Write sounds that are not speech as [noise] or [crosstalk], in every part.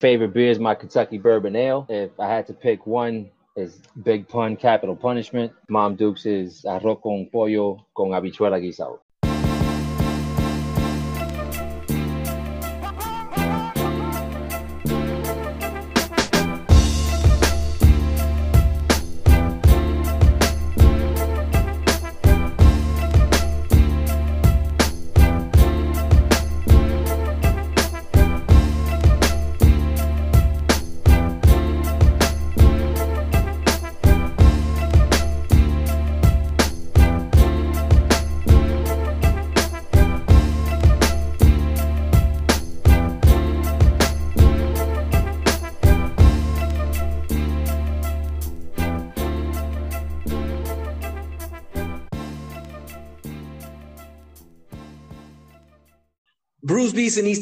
Favorite beer is my Kentucky Bourbon Ale. If I had to pick one, is Big Pun Capital Punishment. Mom Dukes is Arroz con Pollo con Habichuela Guisado.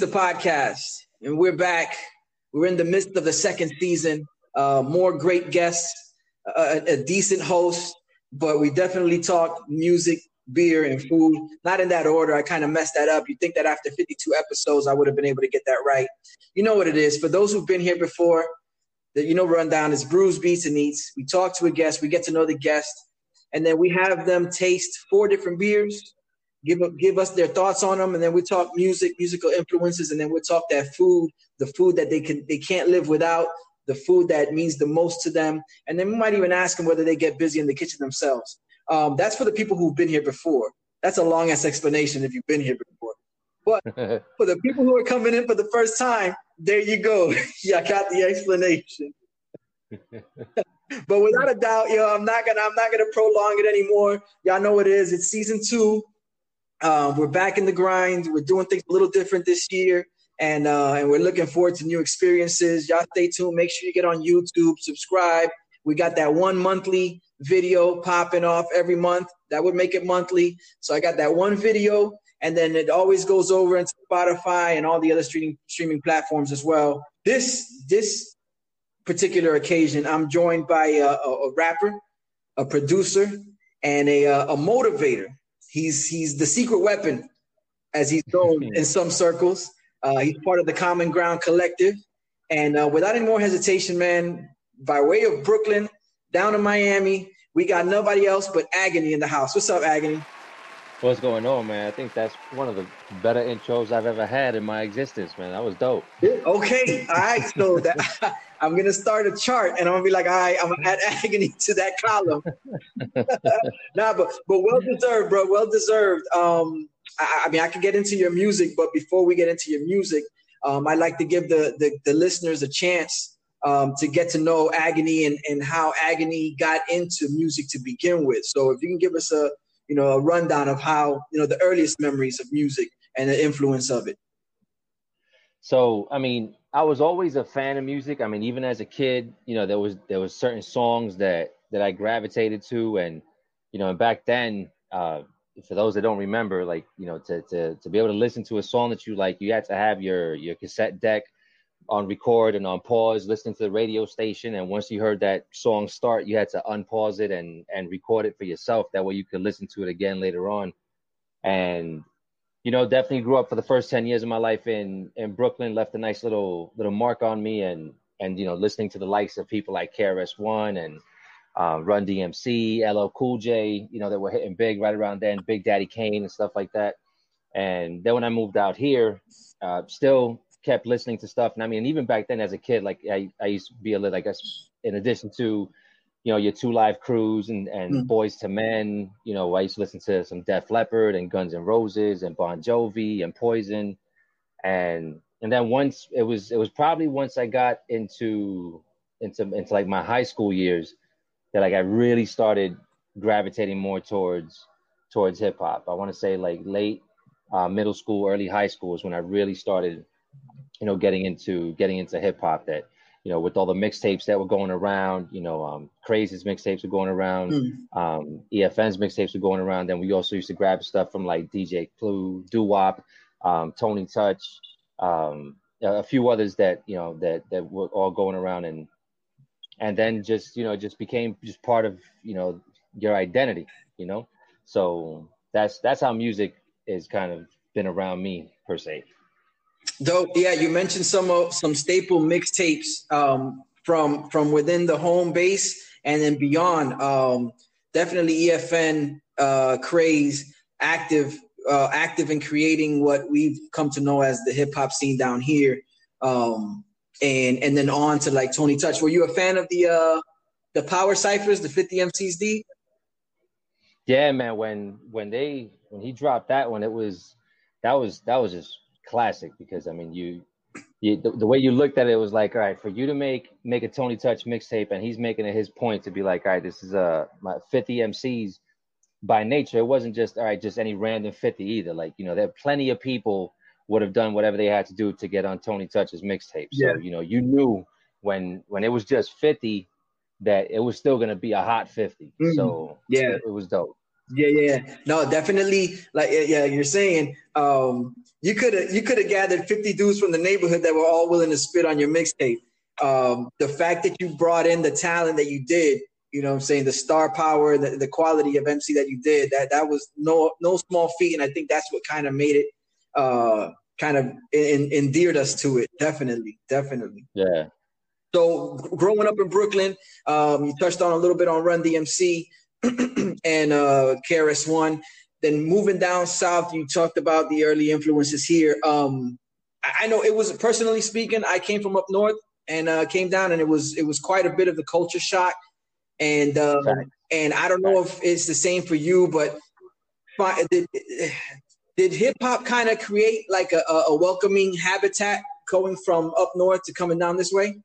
Podcast, and we're back. We're in the midst of the second season. Uh, more great guests, a, a decent host, but we definitely talk music, beer, and food. Not in that order. I kind of messed that up. You think that after 52 episodes, I would have been able to get that right. You know what it is. For those who've been here before, that you know rundown is Brews Beats and Eats. We talk to a guest, we get to know the guest, and then we have them taste four different beers give give us their thoughts on them, and then we talk music, musical influences, and then we talk that food, the food that they can they can't live without, the food that means the most to them, and then we might even ask them whether they get busy in the kitchen themselves. Um, that's for the people who've been here before. That's a long ass explanation if you've been here before. But [laughs] for the people who are coming in for the first time, there you go. [laughs] yeah, I got the explanation. [laughs] but without a doubt, yo, I'm not gonna I'm not gonna prolong it anymore. Y'all know what it is. It's season two. Um, we're back in the grind. We're doing things a little different this year, and uh, and we're looking forward to new experiences. Y'all stay tuned. Make sure you get on YouTube, subscribe. We got that one monthly video popping off every month. That would make it monthly. So I got that one video, and then it always goes over into Spotify and all the other streaming streaming platforms as well. This this particular occasion, I'm joined by a, a, a rapper, a producer, and a, a motivator. He's he's the secret weapon, as he's known [laughs] in some circles. Uh, he's part of the Common Ground Collective, and uh, without any more hesitation, man, by way of Brooklyn down to Miami, we got nobody else but Agony in the house. What's up, Agony? What's going on, man? I think that's one of the better intros I've ever had in my existence, man. That was dope. Okay, all right. So that [laughs] I'm gonna start a chart, and I'm gonna be like, all right, I'm gonna add agony to that column. [laughs] nah, but but well deserved, bro. Well deserved. Um, I, I, mean, I can get into your music, but before we get into your music, um, I'd like to give the the, the listeners a chance um, to get to know Agony and and how Agony got into music to begin with. So if you can give us a you know a rundown of how you know the earliest memories of music and the influence of it. So I mean, I was always a fan of music. I mean, even as a kid, you know, there was there was certain songs that that I gravitated to, and you know, and back then, uh, for those that don't remember, like you know, to to to be able to listen to a song that you like, you had to have your your cassette deck on record and on pause, listening to the radio station, and once you heard that song start, you had to unpause it and and record it for yourself. That way, you could listen to it again later on. And you know, definitely grew up for the first 10 years of my life in, in Brooklyn, left a nice little, little mark on me and, and, you know, listening to the likes of people like KRS-One and uh, Run DMC, LL Cool J, you know, that were hitting big right around then, Big Daddy Kane and stuff like that. And then when I moved out here, uh, still kept listening to stuff. And I mean, even back then as a kid, like I, I used to be a little, I guess, in addition to you know your two live crews and and mm. Boyz II Men you know i used to listen to some def leppard and Guns N' Roses and bon jovi and poison and and then once it was it was probably once i got into into into like my high school years that like i really started gravitating more towards towards hip hop i want to say like late uh, middle school early high school is when i really started you know getting into getting into hip hop that you know, with all the mixtapes that were going around, you know, um, Craze's mixtapes were going around, mm. um, EFN's mixtapes were going around. Then we also used to grab stuff from like DJ Clue, Doo Wop, um, Tony Touch, um, a few others that you know that that were all going around, and and then just you know just became just part of you know your identity, you know. So that's that's how music is kind of been around me per se. Dope. Yeah, you mentioned some of some staple mixtapes um, from from within the home base and then beyond. Um, definitely EFN uh, craze active uh, active in creating what we've come to know as the hip hop scene down here. Um, and and then on to like Tony Touch. Were you a fan of the uh, the Power Ciphers, the 50 MCs D? Yeah, man. When when they when he dropped that one, it was that was that was just classic because I mean you you, the, the, way you looked at it was like, all right, for you to make make a Tony Touch mixtape, and he's making it his point to be like, all right, this is a uh, my 50 MCs by nature. It wasn't just all right, just any random 50 either. Like you know, there are plenty of people would have done whatever they had to do to get on Tony Touch's mixtape. So yeah. you know, you knew when when it was just 50 that it was still gonna be a hot 50. Mm-hmm. So yeah, it was dope. Yeah, yeah, no, definitely. Like, yeah, you're saying, um, you could have you could have gathered 50 dudes from the neighborhood that were all willing to spit on your mixtape. Um, the fact that you brought in the talent that you did, you know, I'm saying the star power, the, the quality of MC that you did, that that was no no small feat, and I think that's what kind of made it, uh, kind of in, endeared us to it. Definitely, definitely. Yeah. So growing up in Brooklyn, um, you touched on a little bit on Run DMC. [clears throat] and uh, KRS One. Then moving down south, you talked about the early influences here. Um, I, I know it was personally speaking, I came from up north and uh, came down, and it was it was quite a bit of the culture shock. And uh, right. and I don't know if it's the same for you, but did, did hip hop kind of create like a, a welcoming habitat going from up north to coming down this way?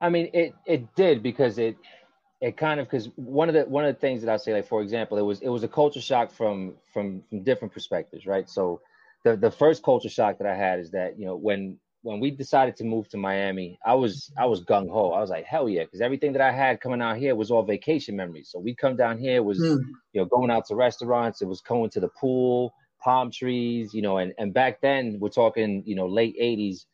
I mean, it it did because it it kind of because one of the one of the things that I say, like for example, it was it was a culture shock from from from different perspectives, right? So the the first culture shock that I had is that you know when when we decided to move to Miami, I was I was gung ho. I was like hell yeah, because everything that I had coming out here was all vacation memories. So we come down here was mm. you know going out to restaurants, it was going to the pool, palm trees, you know, and and back then we're talking you know late '80s.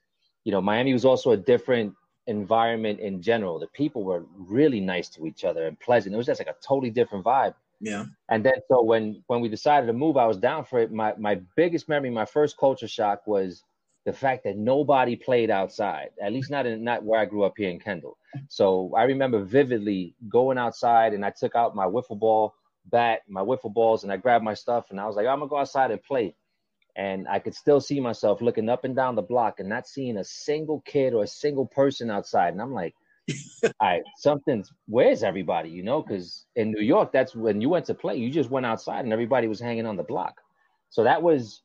You know, Miami was also a different environment in general. The people were really nice to each other and pleasant. It was just like a totally different vibe. Yeah. And then so when when we decided to move, I was down for it. My my biggest memory, my first culture shock was the fact that nobody played outside. At least not in not where I grew up here in Kendall. So I remember vividly going outside and I took out my wiffle ball bat, my wiffle balls, and I grabbed my stuff and I was like, I'm gonna go outside and play and I could still see myself looking up and down the block and not seeing a single kid or a single person outside. And I'm like, [laughs] all right, something's where's everybody, you know? Because in New York, that's when you went to play, you just went outside and everybody was hanging on the block. So that was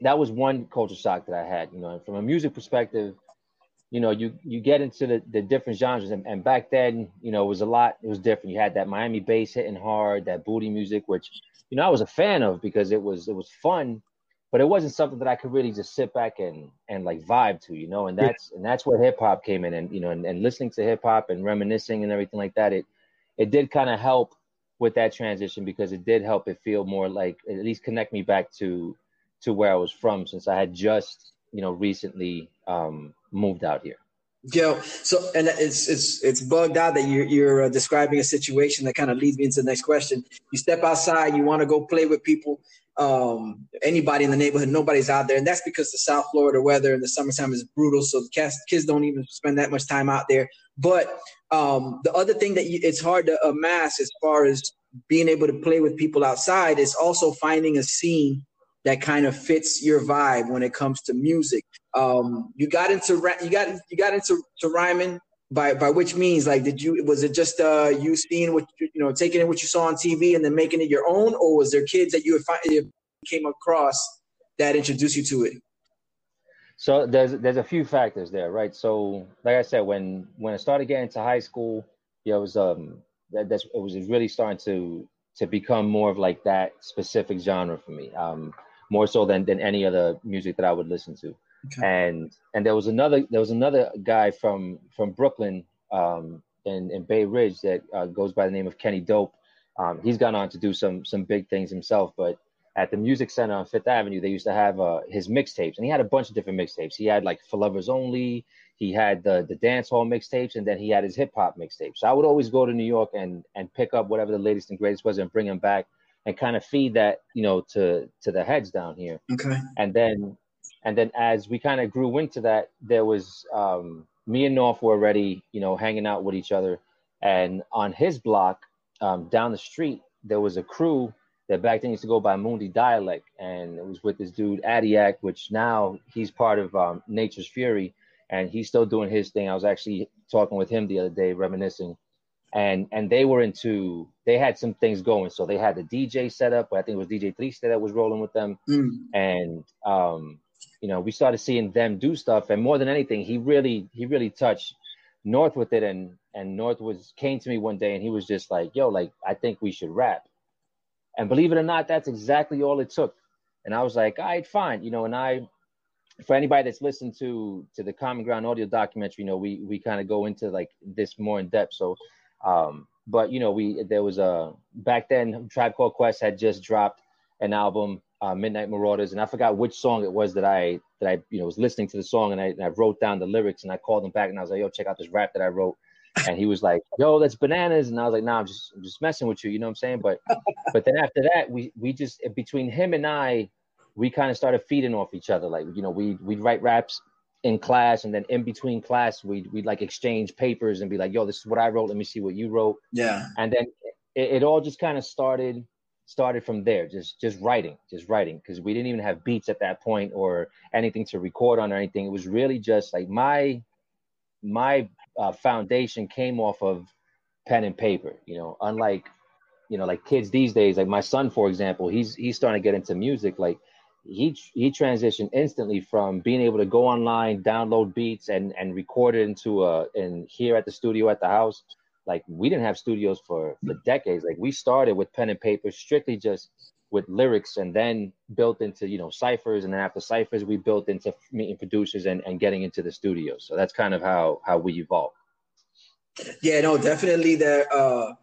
that was one culture shock that I had, you know, and from a music perspective, you know, you you get into the, the different genres and, and back then, you know, it was a lot, it was different. You had that Miami bass hitting hard, that booty music, which, you know, I was a fan of because it was it was fun but it wasn't something that I could really just sit back and and like vibe to, you know. And that's yeah. and that's where hip hop came in, and you know, and, and listening to hip hop and reminiscing and everything like that. It it did kind of help with that transition because it did help it feel more like at least connect me back to to where I was from since I had just you know recently um, moved out here. Yo, so and it's it's it's bugged out that you're you're uh, describing a situation that kind of leads me into the next question. You step outside, you want to go play with people, um, anybody in the neighborhood. Nobody's out there, and that's because the South Florida weather in the summertime is brutal. So the kids, kids don't even spend that much time out there. But um, the other thing that you, it's hard to amass as far as being able to play with people outside is also finding a scene that kind of fits your vibe when it comes to music. Um, you got into you got you got into to rhyming by by which means like did you was it just uh you seeing what you know taking in what you saw on tv and then making it your own? Or was there kids that you find, came across that introduced you to it? So there's there's a few factors there right? So like i said when when i started getting to high school yeah it was um that that's it was really starting to to become more of like that specific genre for me. Um more so than than any other music that i would listen to Okay. And and there was another there was another guy from from Brooklyn um, in in Bay Ridge that uh, goes by the name of Kenny Dope. Um, he's gone on to do some some big things himself, but at the Music Center on Fifth Avenue, they used to have uh, his mixtapes, and he had a bunch of different mixtapes. He had like For Lovers Only, he had the the dance hall mixtapes, and then he had his hip hop mixtapes. So I would always go to New York and and pick up whatever the latest and greatest was and bring them back and kind of feed that you know to to the heads down here. Okay. And then and then as we kind of grew into that, there was um, me and North were already, you know, hanging out with each other. And on his block, um, down the street, there was a crew that back then used to go by Mundi Dialect, and it was with this dude Adiak, which now he's part of um, Nature's Fury, and he's still doing his thing. I was actually talking with him the other day, reminiscing, and and they were into they had some things going. So they had the DJ set up, I think it was DJ Triste that was rolling with them, mm. and um, you know, we started seeing them do stuff, and more than anything, he really he really touched North with it, and and North was came to me one day, and he was just like, "Yo, like I think we should rap," and believe it or not, that's exactly all it took. And I was like, "All right, fine," you know. And I, for anybody that's listened to to the Common Ground audio documentary, you know, we we kind of go into like this more in depth. So, um, but you know, we there was a back then Tribe Called Quest had just dropped an album uh, Midnight Marauders, and I forgot which song it was that I that I you know was listening to the song and I, and I wrote down the lyrics and I called him back and I was like, yo, check out this rap that I wrote, and he was like, yo, that's bananas, and I was like, nah, I'm just I'm just messing with you, you know what I'm saying? But but then after that, we we just between him and I, we kind of started feeding off each other, like you know we we'd write raps in class and then in between class we'd, we'd like exchange papers and be like yo this is what i wrote let me see what you wrote yeah and then it, it all just kind of started started from there, just just writing, just writing, because we didn't even have beats at that point or anything to record on or anything. It was really just like my my uh, foundation came off of pen and paper. You know, unlike you know like kids these days, like my son, for example, he's he's starting to get into music. Like he he transitioned instantly from being able to go online, download beats, and and record it into a and here at the studio at the house like we didn't have studios for for decades. Like we started with pen and paper, strictly just with lyrics, and then built into you know ciphers, and then after ciphers, we built into meeting producers and and getting into the studio. So that's kind of how how we evolved. Yeah, no, definitely there. Uh,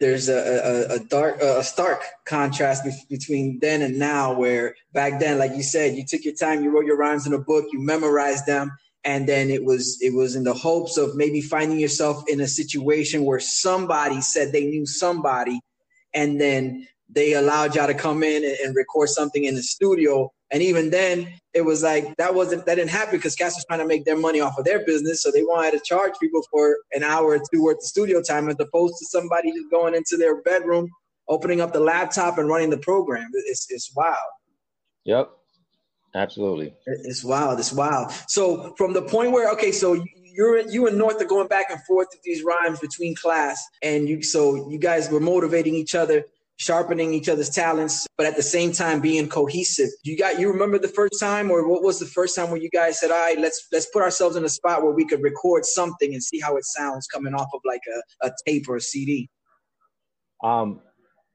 there's a, a, a dark, a stark contrast between then and now. Where back then, like you said, you took your time, you wrote your rhymes in a book, you memorized them, and then it was it was in the hopes of maybe finding yourself in a situation where somebody said they knew somebody and then they allowed y'all to come in and, and record something in the studio and even then it was like that wasn't that didn't happen because cats was trying to make their money off of their business so they wanted to charge people for an hour or two worth of studio time as opposed to somebody just going into their bedroom opening up the laptop and running the program it's, it's wild yep Absolutely. It's wild. It's wild. So from the point where okay, so you're you and North are going back and forth with these rhymes between class, and you so you guys were motivating each other, sharpening each other's talents, but at the same time being cohesive. You got you remember the first time, or what was the first time where you guys said, "All right, let's let's put ourselves in a spot where we could record something and see how it sounds coming off of like a, a tape or a CD." Um,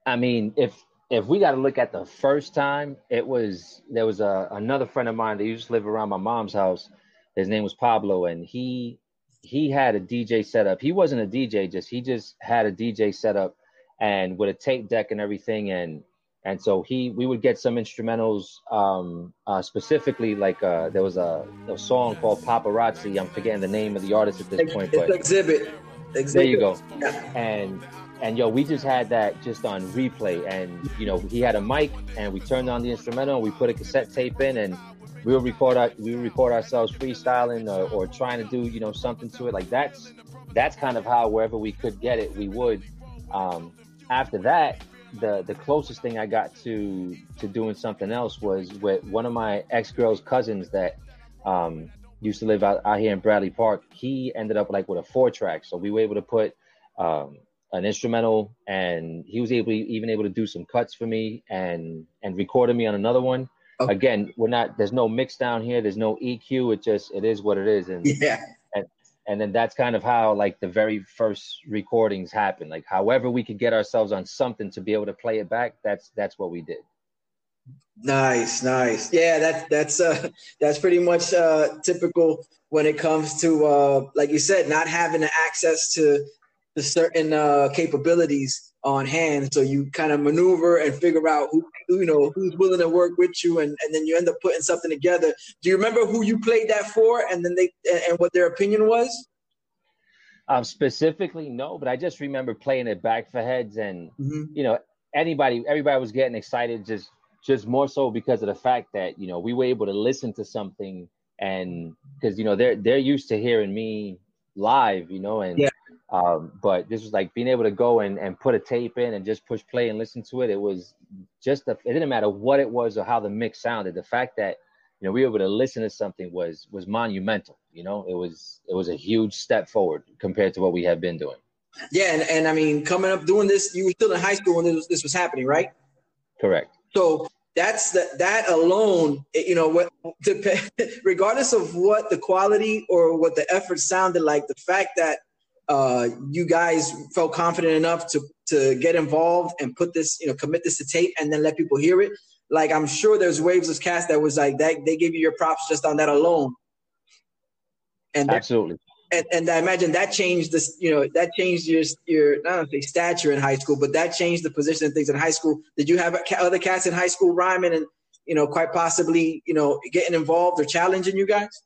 I mean, if if we got to look at the first time, it was there was a another friend of mine that used to live around my mom's house. His name was Pablo, and he he had a DJ setup. He wasn't a DJ, just he just had a DJ setup and with a tape deck and everything. And and so he we would get some instrumentals, um, uh, specifically like uh, there was a, a song called Paparazzi. I'm forgetting the name of the artist at this point, but Xzibit. Xzibit. There you go. And and yo, we just had that just on replay. And you know, he had a mic, and we turned on the instrumental, and we put a cassette tape in, and we would record our, we would record ourselves freestyling or, or trying to do you know something to it. Like that's that's kind of how wherever we could get it, we would. Um, after that, the the closest thing I got to to doing something else was with one of my ex girl's cousins that um, used to live out, out here in Bradley Park. He ended up like with a four track, so we were able to put um, an instrumental and he was able even able to do some cuts for me and and recorded me on another one. Okay. again we're not there's no mix down here. There's no eq it just it is what it is. And yeah and then that's kind of how like the very first recordings happen like however we could get ourselves on something to be able to play it back that's that's what we did. Nice nice. Yeah that's that's uh that's pretty much uh typical when it comes to uh like you said not having access to the certain uh, capabilities on hand. So you kind of maneuver and figure out who you know who's willing to work with you, and, and then you end up putting something together. Do you remember who you played that for, and then they and what their opinion was? Um, specifically, no, but I just remember playing it back for heads, and mm-hmm. you know anybody, everybody was getting excited, just just more so because of the fact that you know we were able to listen to something and because you know they're they're used to hearing me live, you know, and yeah. Um, but this was like being able to go and, and put a tape in and just push play and listen to it. It was just the, it didn't matter what it was or how the mix sounded. The fact that you know we were able to listen to something was was monumental. You know, it was it was a huge step forward compared to what we had been doing. Yeah, and, and I mean, coming up doing this, you were still in high school when this was, this was happening, right? Correct. So that's the, that alone, you know, what, [laughs] regardless of what the quality or what the effort sounded like, the fact that uh, you guys felt confident enough to to get involved and put this, you know, commit this to tape and then let people hear it. Like I'm sure there's waves of cast that was like that. They gave you your props just on that alone. And absolutely and, and I imagine that changed this, you know, that changed your your not say stature in high school, but that changed the position and things in high school. Did you have other cats in high school rhyming and you know quite possibly you know getting involved or challenging you guys?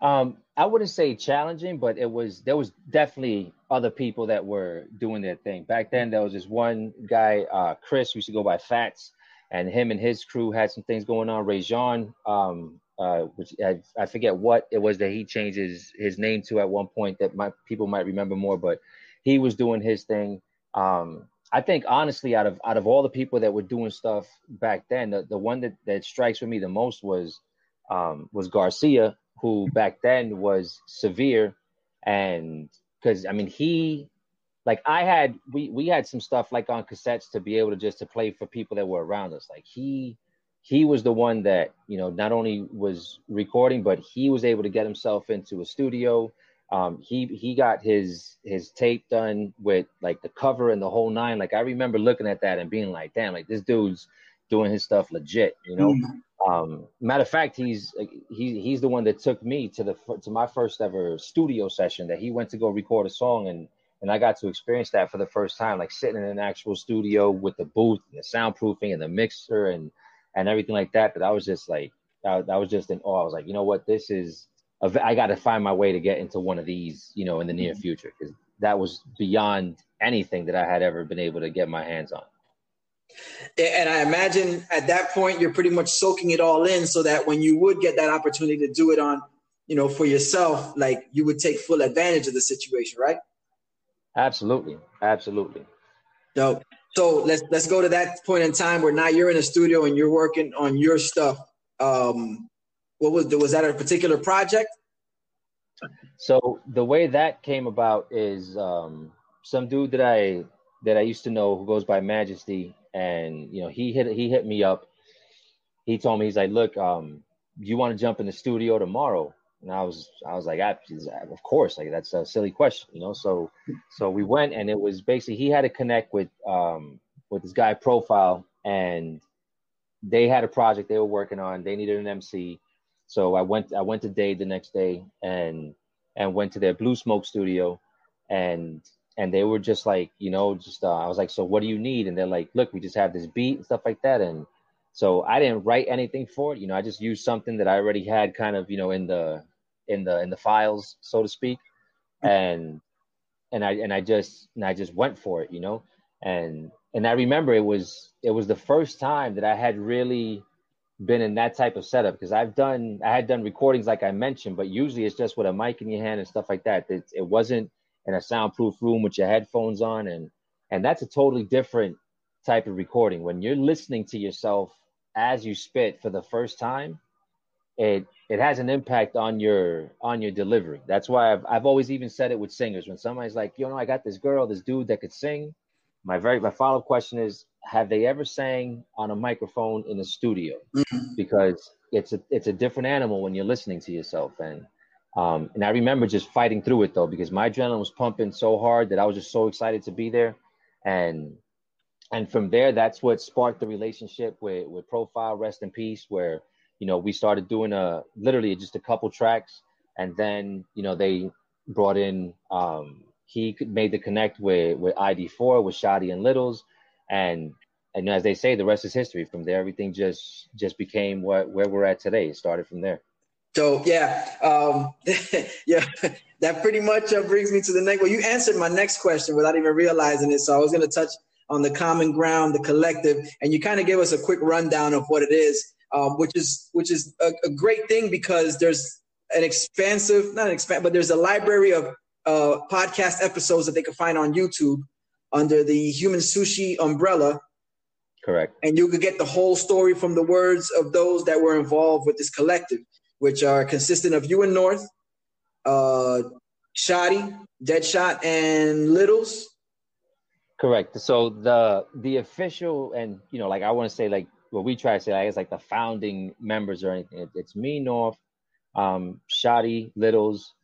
Um, I wouldn't say challenging, but it was there was definitely other people that were doing their thing back then. There was this one guy, uh, Chris, used to go by Fats, and him and his crew had some things going on. Ray Jean, um, uh, which I, I, forget what it was that he changed his, his name to at one point that my people might remember more, but he was doing his thing. Um, I think honestly, out of out of all the people that were doing stuff back then, the, the one that, that strikes with me the most was um, was Garcia, who back then was severe, and because I mean he, like I had we we had some stuff like on cassettes to be able to just to play for people that were around us. Like he he was the one that you know not only was recording but he was able to get himself into a studio um, he he got his his tape done with like the cover and the whole nine like i remember looking at that and being like damn like this dude's doing his stuff legit you know mm-hmm. um, matter of fact he's he, he's the one that took me to the to my first ever studio session that he went to go record a song and and I got to experience that for the first time, like sitting in an actual studio with the booth, and the soundproofing, and the mixer, and and everything like that. That I was just like, I, I was just in awe. I was like, you know what, this is, I got to find my way to get into one of these, you know, in the near mm-hmm. future, because that was beyond anything that I had ever been able to get my hands on. And I imagine at that point you're pretty much soaking it all in, so that when you would get that opportunity to do it on, you know, for yourself, like you would take full advantage of the situation, right? Absolutely, absolutely. So, so let's let's go to that point in time where now you're in a studio and you're working on your stuff. Um, what was was that a particular project? So the way that came about is um, some dude that I that I used to know who goes by Majesty, and you know he hit he hit me up. He told me he's like, look, um, you want to jump in the studio tomorrow? And I was, I was like, I, of course, like that's a silly question, you know. So, so we went, and it was basically he had to connect with, um, with this guy profile, and they had a project they were working on. They needed an MC, so I went, I went to Dade the next day, and and went to their Blue Smoke studio, and and they were just like, you know, just uh, I was like, so what do you need? And they're like, look, we just have this beat and stuff like that, and so I didn't write anything for it. You know, I just used something that I already had kind of, you know, in the in the in the files, so to speak, and and I and I just and I just went for it, you know, and and I remember it was it was the first time that I had really been in that type of setup because I've done I had done recordings like I mentioned, but usually it's just with a mic in your hand and stuff like that. It, it wasn't in a soundproof room with your headphones on, and and that's a totally different type of recording when you're listening to yourself as you spit for the first time it it has an impact on your on your delivery. That's why I've I've always even said it with singers. When somebody's like, you know, I got this girl, this dude that could sing. My very my follow up question is, have they ever sang on a microphone in a studio? Mm-hmm. Because it's a it's a different animal when you're listening to yourself. And um, and I remember just fighting through it though, because my adrenaline was pumping so hard that I was just so excited to be there. And and from there, that's what sparked the relationship with with Profile. Rest in peace, where you know, we started doing a literally just a couple tracks, and then you know they brought in um, he made the connect with with ID4 with Shotty and Littles, and and as they say, the rest is history. From there, everything just just became what where we're at today. It started from there. So yeah, um, [laughs] yeah, [laughs] that pretty much uh, brings me to the next. Well, you answered my next question without even realizing it. So I was going to touch on the Common Ground, the collective, and you kind of gave us a quick rundown of what it is, um, which is which is a, a, great thing because there's an expansive, not an expand, but there's a library of uh, podcast episodes that they can find on YouTube under the Human Sushi umbrella. Correct. And you could get the whole story from the words of those that were involved with this collective, which are consistent of you and North, uh, Shotty, Deadshot, and Littles. Correct. So the the official and you know, like I want to say, like what we try to say, I guess like the founding members or anything. It, it's me, North, um, Shotty, Littles,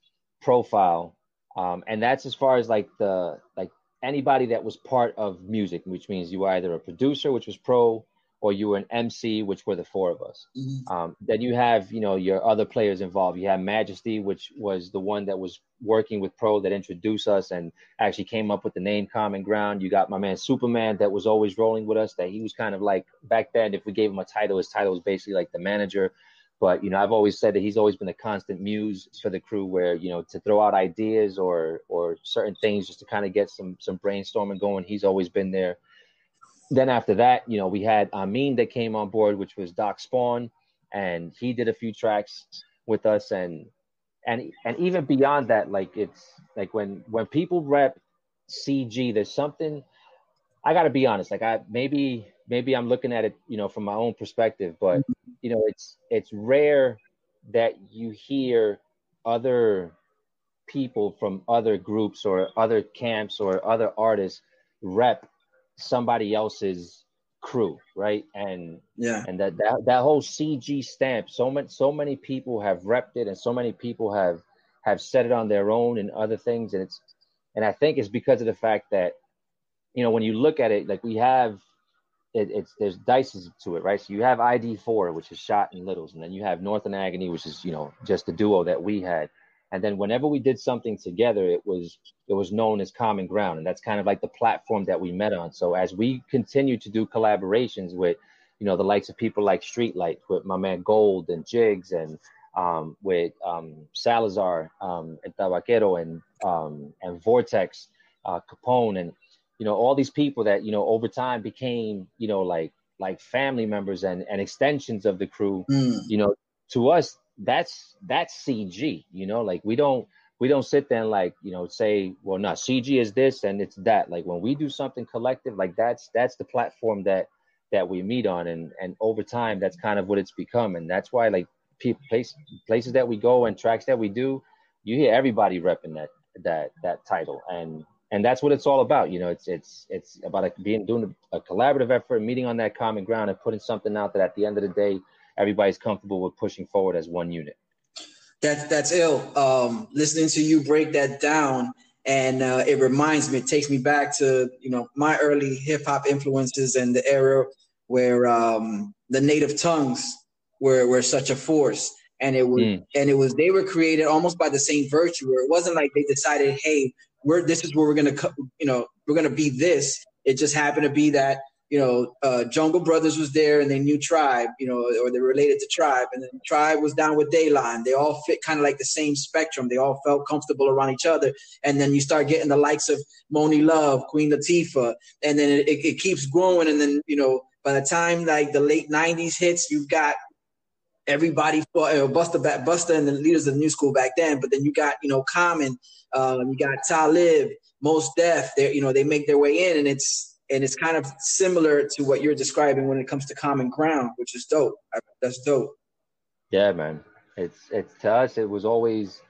Profile, um, and that's as far as like the like anybody that was part of music, which means you were either a producer, which was Pro, or you were an MC, which were the four of us. Mm-hmm. Um, then you have, you know, your other players involved. You have Majesty, which was the one that was working with Pro that introduced us and actually came up with the name Common Ground. You got my man Superman that was always rolling with us. That he was kind of like back then. If we gave him a title, his title was basically like the manager. But you know, I've always said that he's always been a constant muse for the crew, where you know to throw out ideas or or certain things just to kind of get some some brainstorming going. He's always been there. Then after that, you know, we had Amin that came on board, which was Doc Spawn, and he did a few tracks with us, and and and even beyond that, like it's like when when people rep CG, there's something. I got to be honest. Like I maybe maybe I'm looking at it, you know, from my own perspective, but you know, it's it's rare that you hear other people from other groups or other camps or other artists rep somebody else's crew, right? And yeah, and that that, that whole CG stamp, so many so many people have repped it, and so many people have have said it on their own and other things, and it's and I think it's because of the fact that you know when you look at it, like we have it, it's there's dices to it, right? So you have ID four, which is shot in littles, and then you have North and Agony, which is you know just the duo that we had. And then whenever we did something together, it was it was known as common ground, and that's kind of like the platform that we met on. So as we continue to do collaborations with, you know, the likes of people like Streetlight, with my man Gold and Jigs, and um, with um, Salazar um, and Tabaquero and um, and Vortex, uh, Capone, and you know all these people that you know over time became you know like like family members and and extensions of the crew mm. you know to us that's that's cg you know like we don't we don't sit there and like you know say well no cg is this and it's that. Like when we do something collective like that's that's the platform that that we meet on. And and over time that's kind of what it's become. And that's why like people place, places that we go and tracks that we do you hear everybody repping that that that title. And and that's what it's all about. You know, it's it's it's about like being doing a, a, collaborative effort, meeting on that common ground, and putting something out that at the end of the day, everybody's comfortable with pushing forward as one unit. That's that's ill. Um, listening to you break that down, and uh, it reminds me, it takes me back to you know my early hip hop influences and the era where um, the native tongues were were such a force and it was mm. and it was they were created almost by the same virtue where it wasn't like they decided hey we're this is where we're gonna you know we're gonna be this. It just happened to be that you know uh, Jungle Brothers was there and they knew Tribe, you know, or they related to Tribe, and then Tribe was down with De La. They all fit kind of like the same spectrum. They all felt comfortable around each other, and then you start getting the likes of Monie Love, Queen Latifah, and then it, it, keeps growing, and then you know by the time like the late '90s hits, you've got everybody Busta back Busta and the leaders of the new school back then. But then you got you know Common, um, you got Talib, Mos Def. They you know they make their way in, and it's and it's kind of similar to what you're describing when it comes to Common Ground, which is dope. That's dope. Yeah, man. It's it's to us. It was always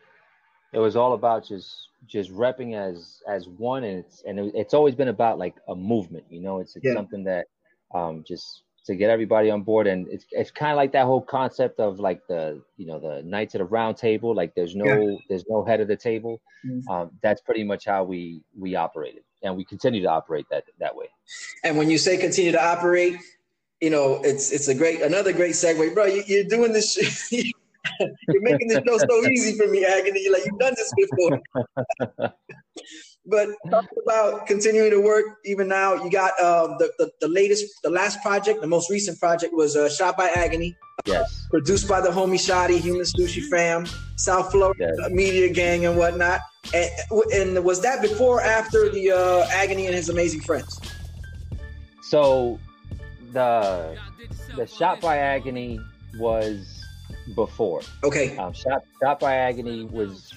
it was all about just just repping as as one, and it's and it, it's always been about like a movement. You know, it's it's yeah. something that um just to get everybody on board. And it's, it's kind of like that whole concept of like the you know the knights of the round table. Like there's no yeah. there's no head of the table. Mm-hmm. um, that's pretty much how we we operated. And we continue to operate that that way. And when you say continue to operate you know it's it's a great another great segue. Bro you, are doing this [laughs] you're making this show so easy for me agony. Like you've done this before [laughs] but talking about continuing to work even now you got um, the, the, the latest the last project the most recent project was uh, shot by agony yes produced by the homie Shotty, human sushi fam south florida yes. media gang and whatnot and, and was that before or after the uh, agony and his amazing friends So the the shot by agony was before. Okay. Um, shot shot by agony was.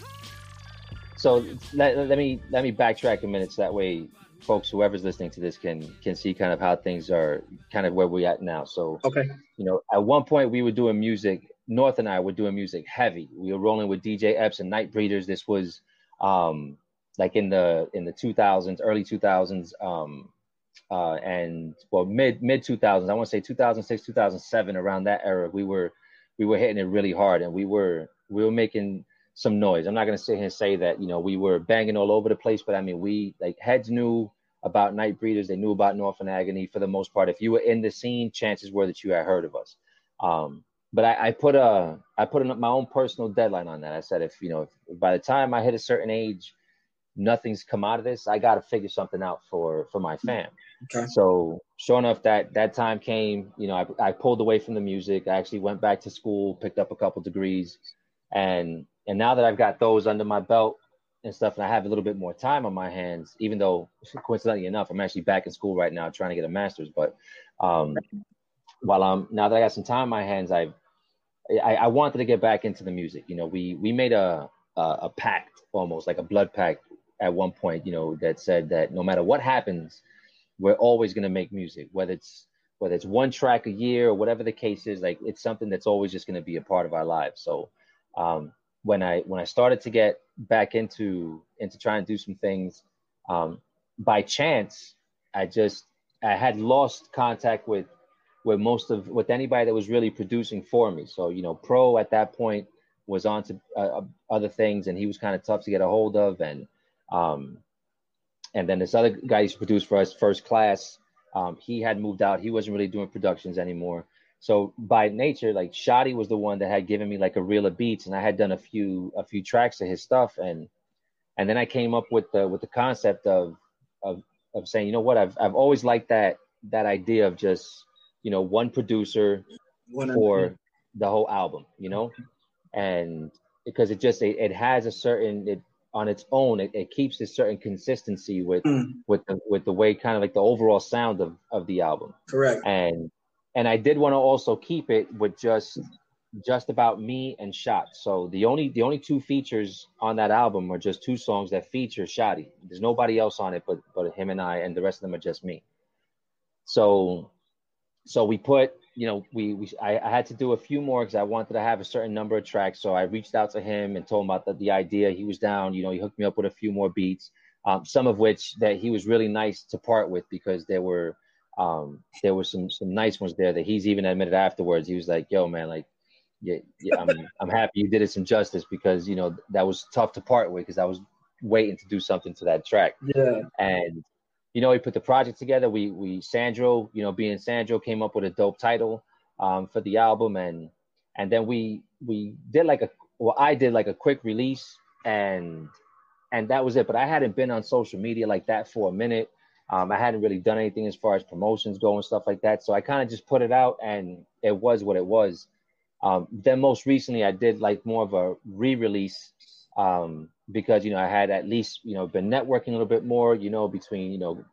So let, let me let me backtrack a minute so that way folks whoever's listening to this can can see kind of how things are kind of where we're at now. So okay, you know, at one point we were doing music. North and I were doing music heavy. We were rolling with DJ Epps and Nightbreeders. This was um like in the in the 2000s, early 2000s. Um, uh, and well mid mid 2000s i want to say 2006 2007 around that era we were we were hitting it really hard and we were we were making some noise i'm not going to sit here and say that you know we were banging all over the place but i mean we like heads knew about Nightbreeders they knew about north and agony for the most part if you were in the scene chances were that you had heard of us um, but I, I, put a i put my own personal deadline on that i said if you know if, by the time i hit a certain age nothing's come out of this i got to figure something out for for my fam Okay. So sure enough, that that time came. You know, I, I pulled away from the music. I actually went back to school, picked up a couple degrees, and and now that I've got those under my belt and stuff, and I have a little bit more time on my hands, even though coincidentally enough, I'm actually back in school right now trying to get a master's. But um, while I'm now that I got some time on my hands, I've I, I wanted to get back into the music. You know, we we made a a, a pact almost like a blood pact at one point. You know, that said that no matter what happens we're always going to make music, whether it's whether it's one track a year or whatever the case is. Like it's something that's always just going to be a part of our lives. So um, when I when I started to get back into into trying to do some things, um, by chance, I just I had lost contact with with most of with anybody that was really producing for me. So you know, Pro at that point was on to uh, uh other things, and he was kind of tough to get a hold of, and um, and then this other guy used to produce for us, First Class. Um, he had moved out. He wasn't really doing productions anymore. So by nature, like Shotty was the one that had given me like a reel of beats, and I had done a few a few tracks of his stuff, and and then I came up with the with the concept of of of saying, you know what, I've I've always liked that that idea of just you know one producer for the whole album, you know, and because it just it, it has a certain it on its own, it, it keeps a certain consistency with mm. with the with the way kind of like the overall sound of of the album. Correct. And and I did want to also keep it with just just about me and Shot. So the only the only two features on that album are just two songs that feature Shotty. There's nobody else on it but but him and I, and the rest of them are just me. So so we put you know, we, we I, I, had to do a few more because I wanted to have a certain number of tracks. So I reached out to him and told him about the, the idea. He was down. You know, he hooked me up with a few more beats, um, some of which that he was really nice to part with because there were um, there were some some nice ones there that he's even admitted afterwards. He was like, "Yo, man, like, yeah, yeah I'm [laughs] I'm happy you did it some justice because you know that was tough to part with because I was waiting to do something to that track." Yeah, and you know, we put the project together. We we Sandro, you know, being Sandro, came up with a dope title um, for the album, and and then we we did like a well, I did like a quick release, and and that was it. But I hadn't been on social media like that for a minute. Um, I hadn't really done anything as far as promotions go and stuff like that. So I kind of just put it out, and it was what it was. Um, then most recently, I did like more of a re-release um, because you know I had at least you know been networking a little bit more, you know, between you know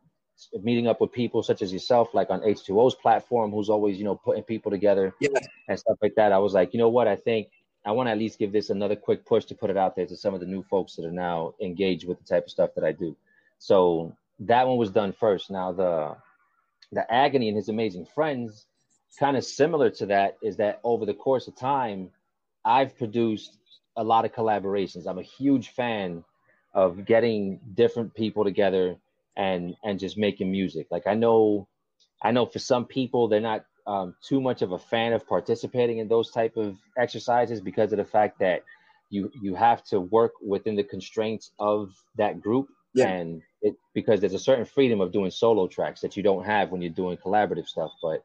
meeting up with people such as yourself, like on H2O's platform, who's always you know putting people together yeah. and stuff like that. I was like, you know what, I think I want to at least give this another quick push to put it out there to some of the new folks that are now engaged with the type of stuff that I do. So that one was done first. Now the the agony and his amazing friends, kind of similar to that, is that over the course of time, I've produced a lot of collaborations. I'm a huge fan of getting different people together and and just making music. Like I know, I know for some people they're not um, too much of a fan of participating in those type of exercises because of the fact that you you have to work within the constraints of that group yeah. and it because there's a certain freedom of doing solo tracks that you don't have when you're doing collaborative stuff but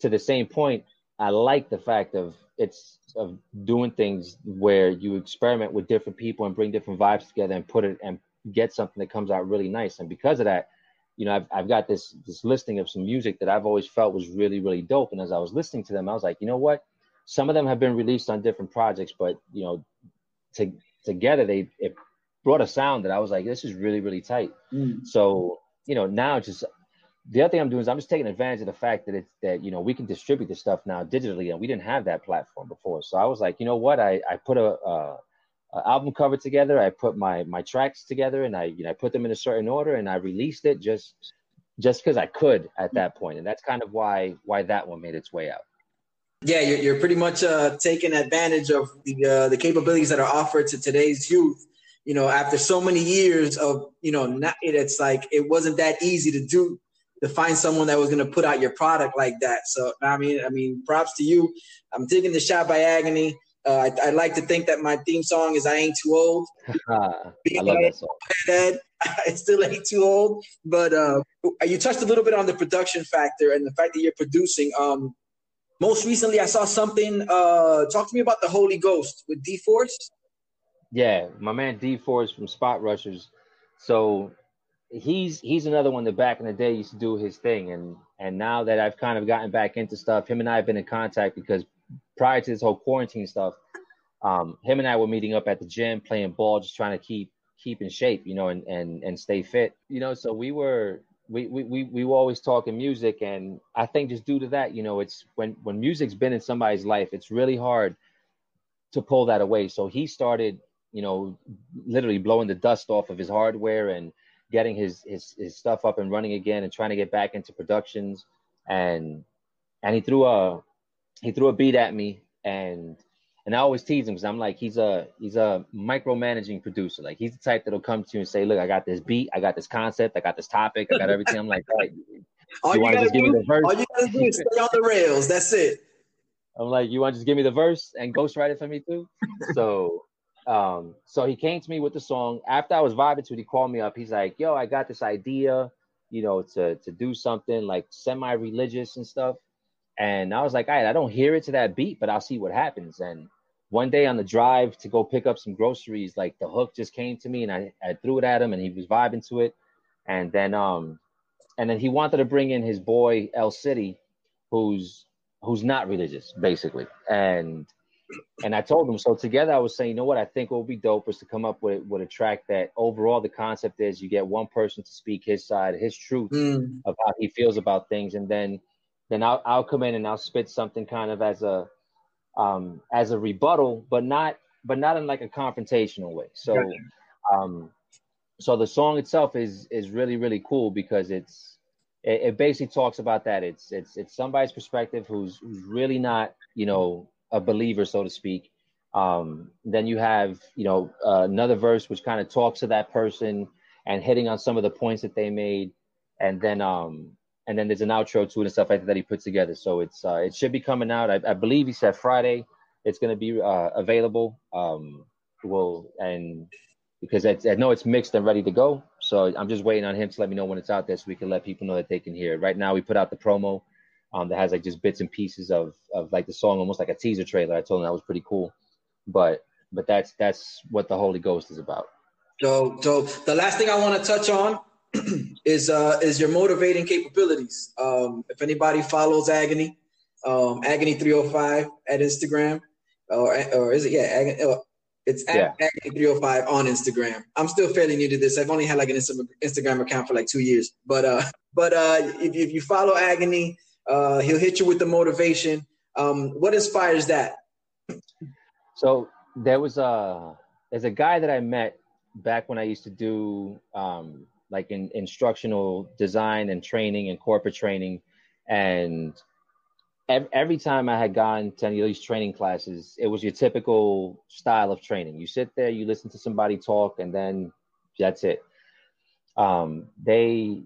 to the same point i like the fact of it's of doing things where you experiment with different people and bring different vibes together and put it and get something that comes out really nice. And because of that, you know, I've, I've got this this listing of some music that I've always felt was really really dope. And as I was listening to them, I was like, you know what? Some of them have been released on different projects, but you know, to, together they it brought a sound that I was like, this is really really tight. Mm. So you know, now just the other thing I'm doing is I'm just taking advantage of the fact that it's that you know we can distribute this stuff now digitally, and we didn't have that platform before. So I was like, you know what? I I put a, a, a album cover together. I put my my tracks together, and I you know I put them in a certain order, and I released it just just because I could at that point. point, and that's kind of why why that one made its way out. Yeah, you're, you're pretty much uh, taking advantage of the uh, the capabilities that are offered to today's youth. You know, after so many years of you know, not, it's like it wasn't that easy to do to find someone that was going to put out your product like that. So I mean, I mean, props to you. I'm taking the shot by Agony. Uh, I, I, like to think that my theme song is "I Ain't Too Old." [laughs] I love that song. Head, [laughs] I still ain't too old. But uh, you touched a little bit on the production factor and the fact that you're producing. Um, most recently, I saw something. Uh, talk to me about the Holy Ghost with D Force. Yeah, my man D Force from Spot Rushers. So he's he's another one that back in the day used to do his thing and and now that I've kind of gotten back into stuff, him and I have been in contact because prior to this whole quarantine stuff, um, him and I were meeting up at the gym, playing ball, just trying to keep keep in shape, you know, and and and stay fit, you know. So we were we we we, we were always talking music, and I think just due to that, you know, it's when when music's been in somebody's life, it's really hard to pull that away. So he started, you know, literally blowing the dust off of his hardware and getting his, his his stuff up and running again and trying to get back into productions. And and he threw a he threw a beat at me. And and I always tease him because I'm like he's a he's a micromanaging producer. Like he's the type that'll come to you and say look I got this beat. I got this concept. I got this topic. I got everything. I'm like all, all you, you gotta do, all you gotta do is stay on the rails. That's it. I'm like you want to just give me the verse and ghostwrite it for me too? So um, so he came to me with the song. After I was vibing to it, he called me up. He's like, "Yo, I got this idea, you know, to to do something like semi-religious and stuff." And I was like, "All right, I don't hear it to that beat, but I'll see what happens." And one day on the drive to go pick up some groceries, like the hook just came to me, and I, I threw it at him, and he was vibing to it. And then um, and then he wanted to bring in his boy El City, who's who's not religious, basically, and and I told them so. Together, I was saying, you know what? I think what would be dope is to come up with with a track that overall the concept is you get one person to speak his side, his truth mm. of how he feels about things, and then then I'll I'll come in and I'll spit something kind of as a um as a rebuttal, but not but not in like a confrontational way. So gotcha. um so the song itself is is really really cool because it's it, it basically talks about that. It's it's it's somebody's perspective who's who's really not you know a believer, so to speak. Um, then you have, you know, uh, another verse which kind of talks to that person and hitting on some of the points that they made, and then um, and then there's an outro to it and stuff like that that he put together. So it's uh, it should be coming out. I, I believe he said Friday. It's going to be uh, available. Um, will and because I, I know it's mixed and ready to go. So I'm just waiting on him to let me know when it's out there so we can let people know that they can hear it. Right now, we put out the promo um, that has like just bits and pieces of of like the song, almost like a teaser trailer. I told him that was pretty cool, but but that's that's what the Holy Ghost is about. So so the last thing I want to touch on [clears throat] is uh is your motivating capabilities. Um, if anybody follows Agony, um, Agony three hundred five at Instagram, or or is it yeah? Agony, uh, it's yeah. Agony 305 on Instagram. I'm still fairly new to this. I've only had like an Instagram account for like two years. But uh, but uh, if, if you follow Agony, uh, he'll hit you with the motivation. Um, what inspires that? So there was a there's a guy that I met back when I used to do um, like in instructional design and training and corporate training, and every, time I had gone to any of these training classes, it was your typical style of training. You sit there, you listen to somebody talk, and then that's it. Um, they,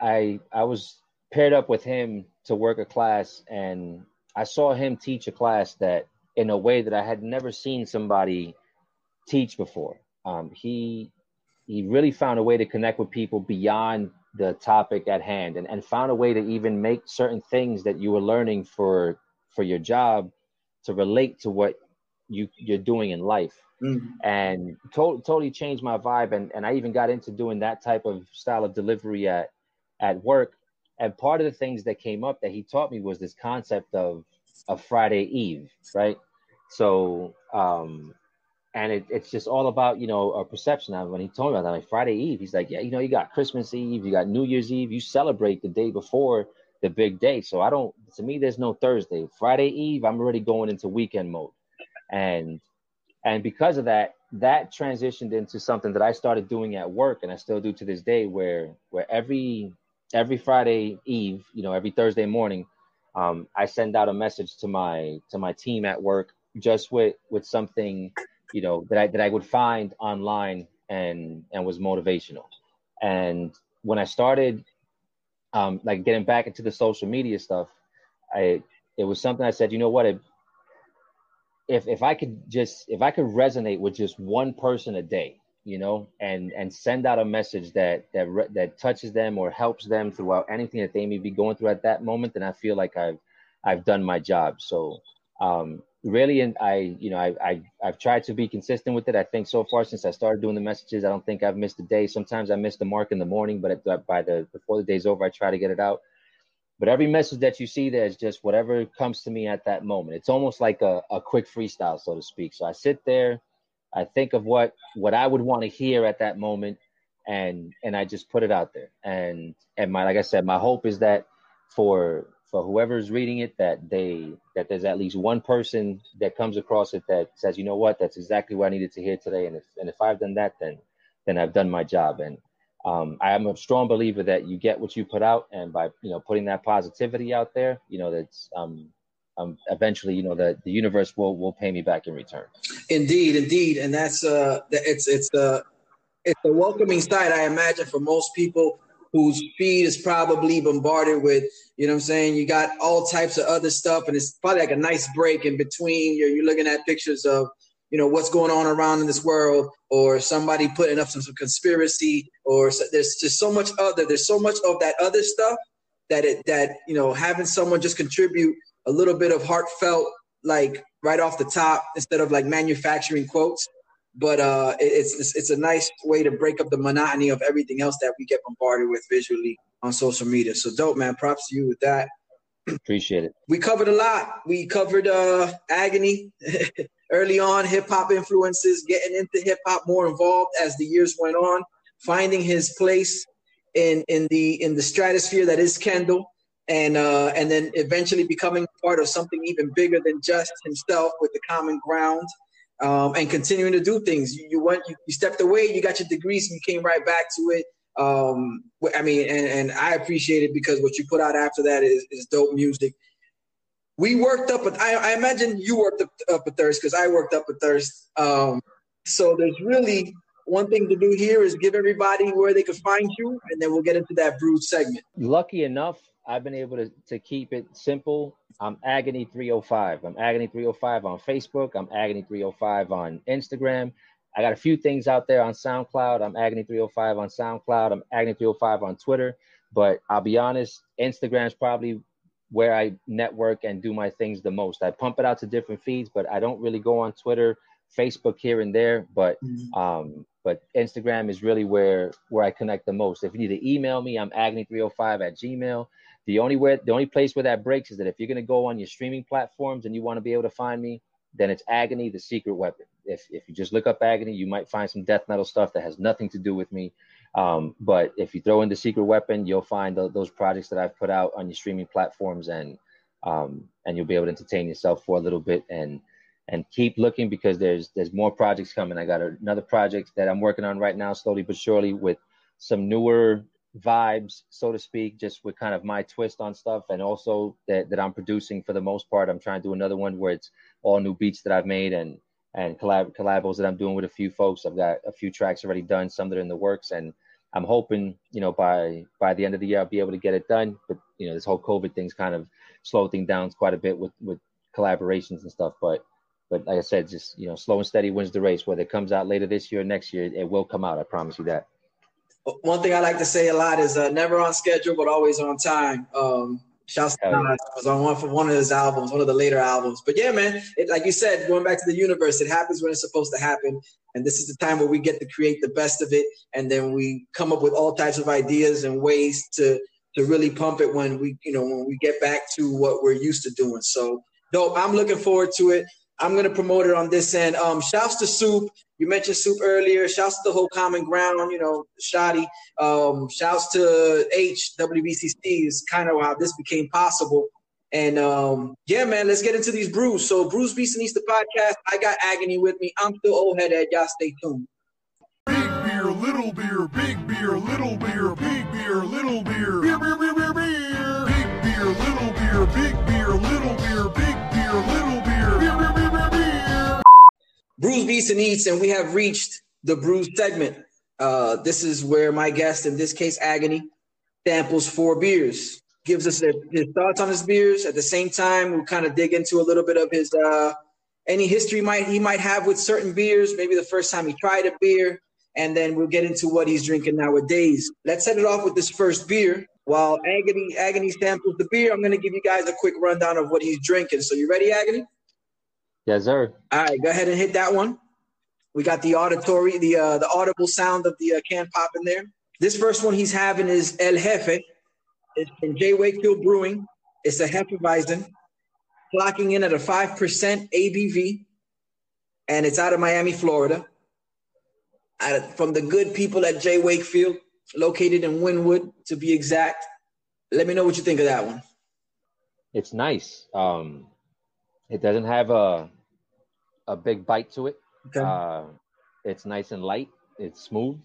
I, I was paired up with him to work a class and I saw him teach a class that in a way that I had never seen somebody teach before. Um, he he really found a way to connect with people beyond the topic at hand and, and found a way to even make certain things that you were learning for for your job to relate to what you you're doing in life mm-hmm. and to- totally changed my vibe and, and i even got into doing that type of style of delivery at at work and part of the things that came up that he taught me was this concept of a Friday Eve, right? So um, and it, it's just all about you know a perception. Of when he told me about that, like Friday Eve, he's like, yeah, you know, you got Christmas Eve, you got New Year's Eve, you celebrate the day before the big day. So I don't. To me, there's no Thursday. Friday Eve, I'm already going into weekend mode, and and because of that, that transitioned into something that I started doing at work, and I still do to this day, where where every every Friday Eve, you know, every Thursday morning, um, I send out a message to my to my team at work just with with something you know that I that I would find online and and was motivational. And when I started um, like getting back into the social media stuff, I it was something I said, you know what, it, if if I could just if I could resonate with just one person a day, you know, and and send out a message that that that touches them or helps them throughout anything that they may be going through at that moment, then I feel like I've I've done my job. So um, really and i you know I, I i've tried to be consistent with it. I think so far since i started doing the messages i don't think i've missed a day. Sometimes i miss the mark in the morning but by the before the day's over i try to get it out. But every message that you see there is just whatever comes to me at that moment. It's almost like a, a quick freestyle so to speak. So i sit there i think of what what i would want to hear at that moment and and i just put it out there. And and my like i said my hope is that for for whoever's reading it that they that there's at least one person that comes across it that says you know what? That's exactly what i needed to hear today. And if and if i've done that then then i've done my job. And um, i am a strong believer that you get what you put out. And by you know putting that positivity out there you know that's um, um eventually you know the, the universe will will pay me back in return indeed indeed and that's uh it's it's uh it's a welcoming sight i imagine for most people whose feed is probably bombarded with, you know what I'm saying? You got all types of other stuff, and it's probably like a nice break in between. You're, you're looking at pictures of, you know, what's going on around in this world, or somebody putting up some, some conspiracy, or so, there's just so much other, there's so much of that other stuff that it, that, you know, having someone just contribute a little bit of heartfelt, like right off the top, instead of like manufacturing quotes, but uh, it's, it's, it's a nice way to break up the monotony of everything else that we get bombarded with visually on social media. So dope, man. Props to you with that. Appreciate it. We covered a lot. We covered uh, agony [laughs] early on, hip hop influences, getting into hip hop more involved as the years went on, finding his place in in the in the stratosphere that is Kendall, and uh, and then eventually becoming part of something even bigger than just himself with the Common Ground um, and continuing to do things. You, you went, you, you, stepped away, you got your degrees, and you came right back to it. Um, I mean, and, and I appreciate it because what you put out after that is, is dope music. We worked up, I, I imagine you worked up, up a thirst because I worked up a thirst. Um, so there's really one thing to do here is give everybody where they could find you, and then we'll get into that brood segment. Lucky enough, I've been able to, to keep it simple. I'm Agony 305. I'm Agony 305 on Facebook. I'm Agony 305 on Instagram. I got a few things out there on SoundCloud. I'm Agony 305 on SoundCloud. I'm Agony 305 on Twitter. But I'll be honest, Instagram's probably where I network and do my things the most. I pump it out to different feeds, but I don't really go on Twitter, Facebook here and there. But mm-hmm. um, but Instagram is really where where I connect the most. If you need to email me, I'm agony305 at Gmail. The only way, the only place where that breaks is that if you're going to go on your streaming platforms and you want to be able to find me, then it's Agony, the secret weapon. If if you just look up Agony, you might find some death metal stuff that has nothing to do with me. Um, but if you throw in the secret weapon, you'll find those projects that I've put out on your streaming platforms, and um, and you'll be able to entertain yourself for a little bit and and keep looking because there's there's more projects coming. I got another project that I'm working on right now, slowly but surely, with some newer vibes, so to speak, just with kind of my twist on stuff, and also that, that I'm producing for the most part. I'm trying to do another one where it's all new beats that I've made and and collab collabos that I'm doing with a few folks. I've got a few tracks already done, some that are in the works, and I'm hoping you know by by the end of the year I'll be able to get it done. But you know this whole COVID thing's kind of slowed things down quite a bit with with collaborations and stuff, but. But like I said, just you know, slow and steady wins the race. Whether it comes out later this year or next year, it will come out. I promise you that one thing I like to say a lot is uh, never on schedule, but always on time. Um, Shouts to Nas was on one for one of his albums, one of the later albums. But yeah, man, it, like you said, going back to the universe, it happens when it's supposed to happen, and this is the time where we get to create the best of it, and then we come up with all types of ideas and ways to to really pump it when we, you know, when we get back to what we're used to doing. So, dope. I'm looking forward to it. I'm gonna promote it on this end. Um, shouts to Soup. You mentioned Soup earlier. Shouts to the whole Common Ground. You know, Shotty. Um, shouts to H WBCC is kind of how this became possible. And um, yeah, man, let's get into these brews. So, Brews Beastinista podcast. I got Agony with me. I'm still old head Ed. Y'all stay tuned. Big beer, little beer, Brews, Beats, and Eats, and we have reached the brews segment. Uh, this is where my guest, in this case, Agony, samples four beers gives us his thoughts on his beers. At the same time, we'll kind of dig into a little bit of his uh, any history might he might have with certain beers. Maybe the first time he tried a beer, and then we'll get into what he's drinking nowadays. Let's set it off with this first beer. While Agony Agony samples the beer, I'm going to give you guys a quick rundown of what he's drinking. So you ready, Agony? Yes, sir. All right, go ahead and hit that one. We got the auditory, the uh, the audible sound of the uh, can pop in there. This first one he's having is El Jefe. It's from J. Wakefield Brewing. It's a Hefeweizen, clocking in at a 5% ABV, and it's out of Miami, Florida. Of, from the good people at J. Wakefield, located in Wynwood, to be exact. Let me know what you think of that one. It's nice. Um, it doesn't have a a big bite to it. Okay. Uh, it's nice and light. It's smooth.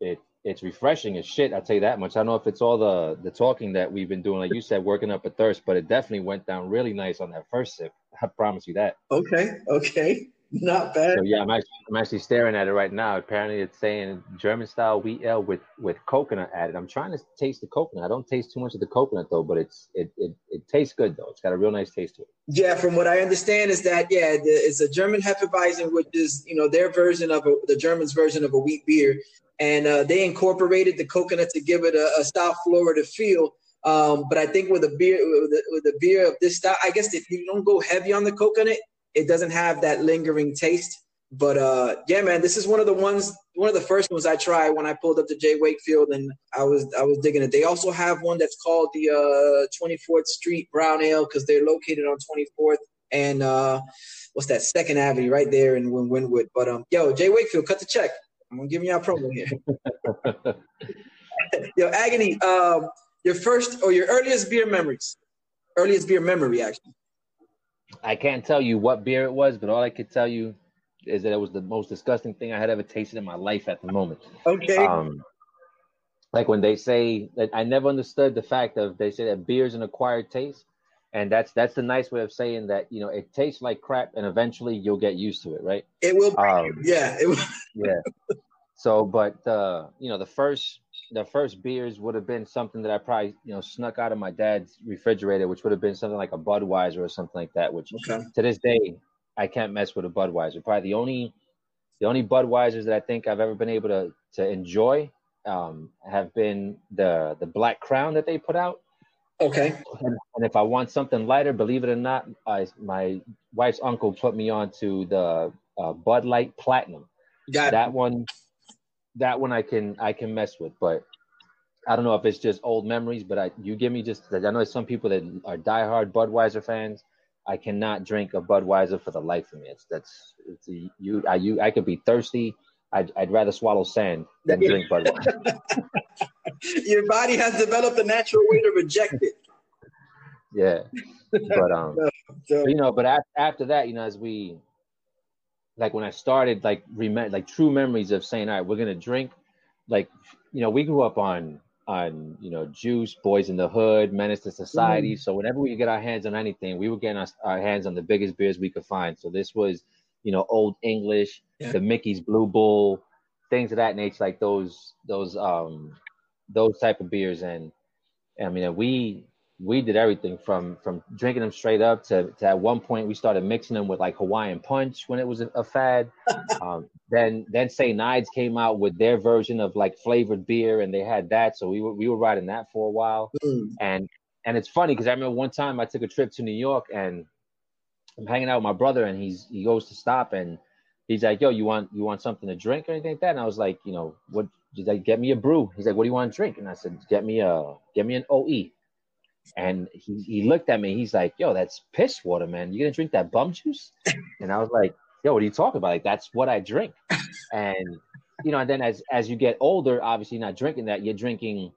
It it's refreshing as shit. I'll tell you that much. I don't know if it's all the the talking that we've been doing, like you said, working up a thirst, but it definitely went down really nice on that first sip. I promise you that. Okay, okay, [laughs] not bad. So yeah, I'm actually, I'm actually staring at it right now. Apparently, it's saying German style wheat ale with with coconut added. I'm trying to taste the coconut. I don't taste too much of the coconut though, but it's it it, it tastes good though. It's got a real nice taste to it. Yeah, from what I understand is that yeah, it's a German Hefeweizen, which is you know their version of a, the Germans' version of a wheat beer and uh, they incorporated the coconut to give it a, a South Florida feel. Um, but I think with a beer with a, with a beer of this style, I guess if you don't go heavy on the coconut, it doesn't have that lingering taste. But uh, yeah, man, this is one of the ones, one of the first ones I tried when I pulled up to J. Wakefield, and I was I was digging it. They also have one that's called the uh, 24th Street Brown Ale because they're located on 24th and uh, what's that Second Avenue right there in Wynwood. But um, yo, J. Wakefield, cut the check. I'm gonna give you a promo here. [laughs] Yo, Agony, um, your first or your earliest beer memories, earliest beer memory, actually. I can't tell you what beer it was, but all I could tell you is that it was the most disgusting thing I had ever tasted in my life at the moment. Okay. Um, like when they say that I never understood the fact of they say that beer is an acquired taste and that's that's the nice way of saying that you know it tastes like crap and eventually you'll get used to it right it will um, yeah it will. yeah so but uh you know the first the first beers would have been something that i probably you know snuck out of my dad's refrigerator which would have been something like a budweiser or something like that which okay. to this day i can't mess with a budweiser probably the only the only budweisers that i think i've ever been able to to enjoy um, have been the the black crown that they put out Okay. And, and, if I want something lighter, believe it or not, I, my wife's uncle put me on to the uh, Bud Light Platinum. Got that it. one. That one I can I can mess with, but I don't know if it's just old memories. But I you give me just I know some people that are diehard Budweiser fans. I cannot drink a Budweiser for the life of me. It's that's it's a, you I you I could be thirsty. I'd, I'd rather swallow sand than drink Budweiser. [laughs] your body has developed a natural way to reject it. Yeah, but um, [laughs] you know, but after, after that, you know, as we like when I started, like rem- like true memories of saying, all right, we're gonna drink. Like, you know, we grew up on on you know Juice, Boys in the Hood, Menace to Society. Mm. So whenever we get our hands on anything, we were getting our, our, hands on the biggest beers we could find. So this was, you know, Old English, yeah. the Mickey's Blue Bull, things of that nature, like those those um those type of beers and I mean we we did everything from from drinking them straight up to, to at one point we started mixing them with like Hawaiian punch when it was a, a fad. [laughs] um, then then St. Ides came out with their version of like flavored beer and they had that, so we were we were riding that for a while. Mm. And and it's funny because I remember one time I took a trip to New York and I'm hanging out with my brother and he's he goes to stop and he's like, "Yo, you want you want something to drink or anything like that?" And I was like, "You know, what He's like, get me a brew. He's like, what do you want to drink? And I said, get me a get me an OE. And he, he looked at me. He's like, "Yo, that's piss water, man. You gonna drink that bum juice?" [laughs] And I was like, "Yo, what are you talking about? Like, that's what I drink." And you know, and then as as you get older, obviously not drinking that, you're drinking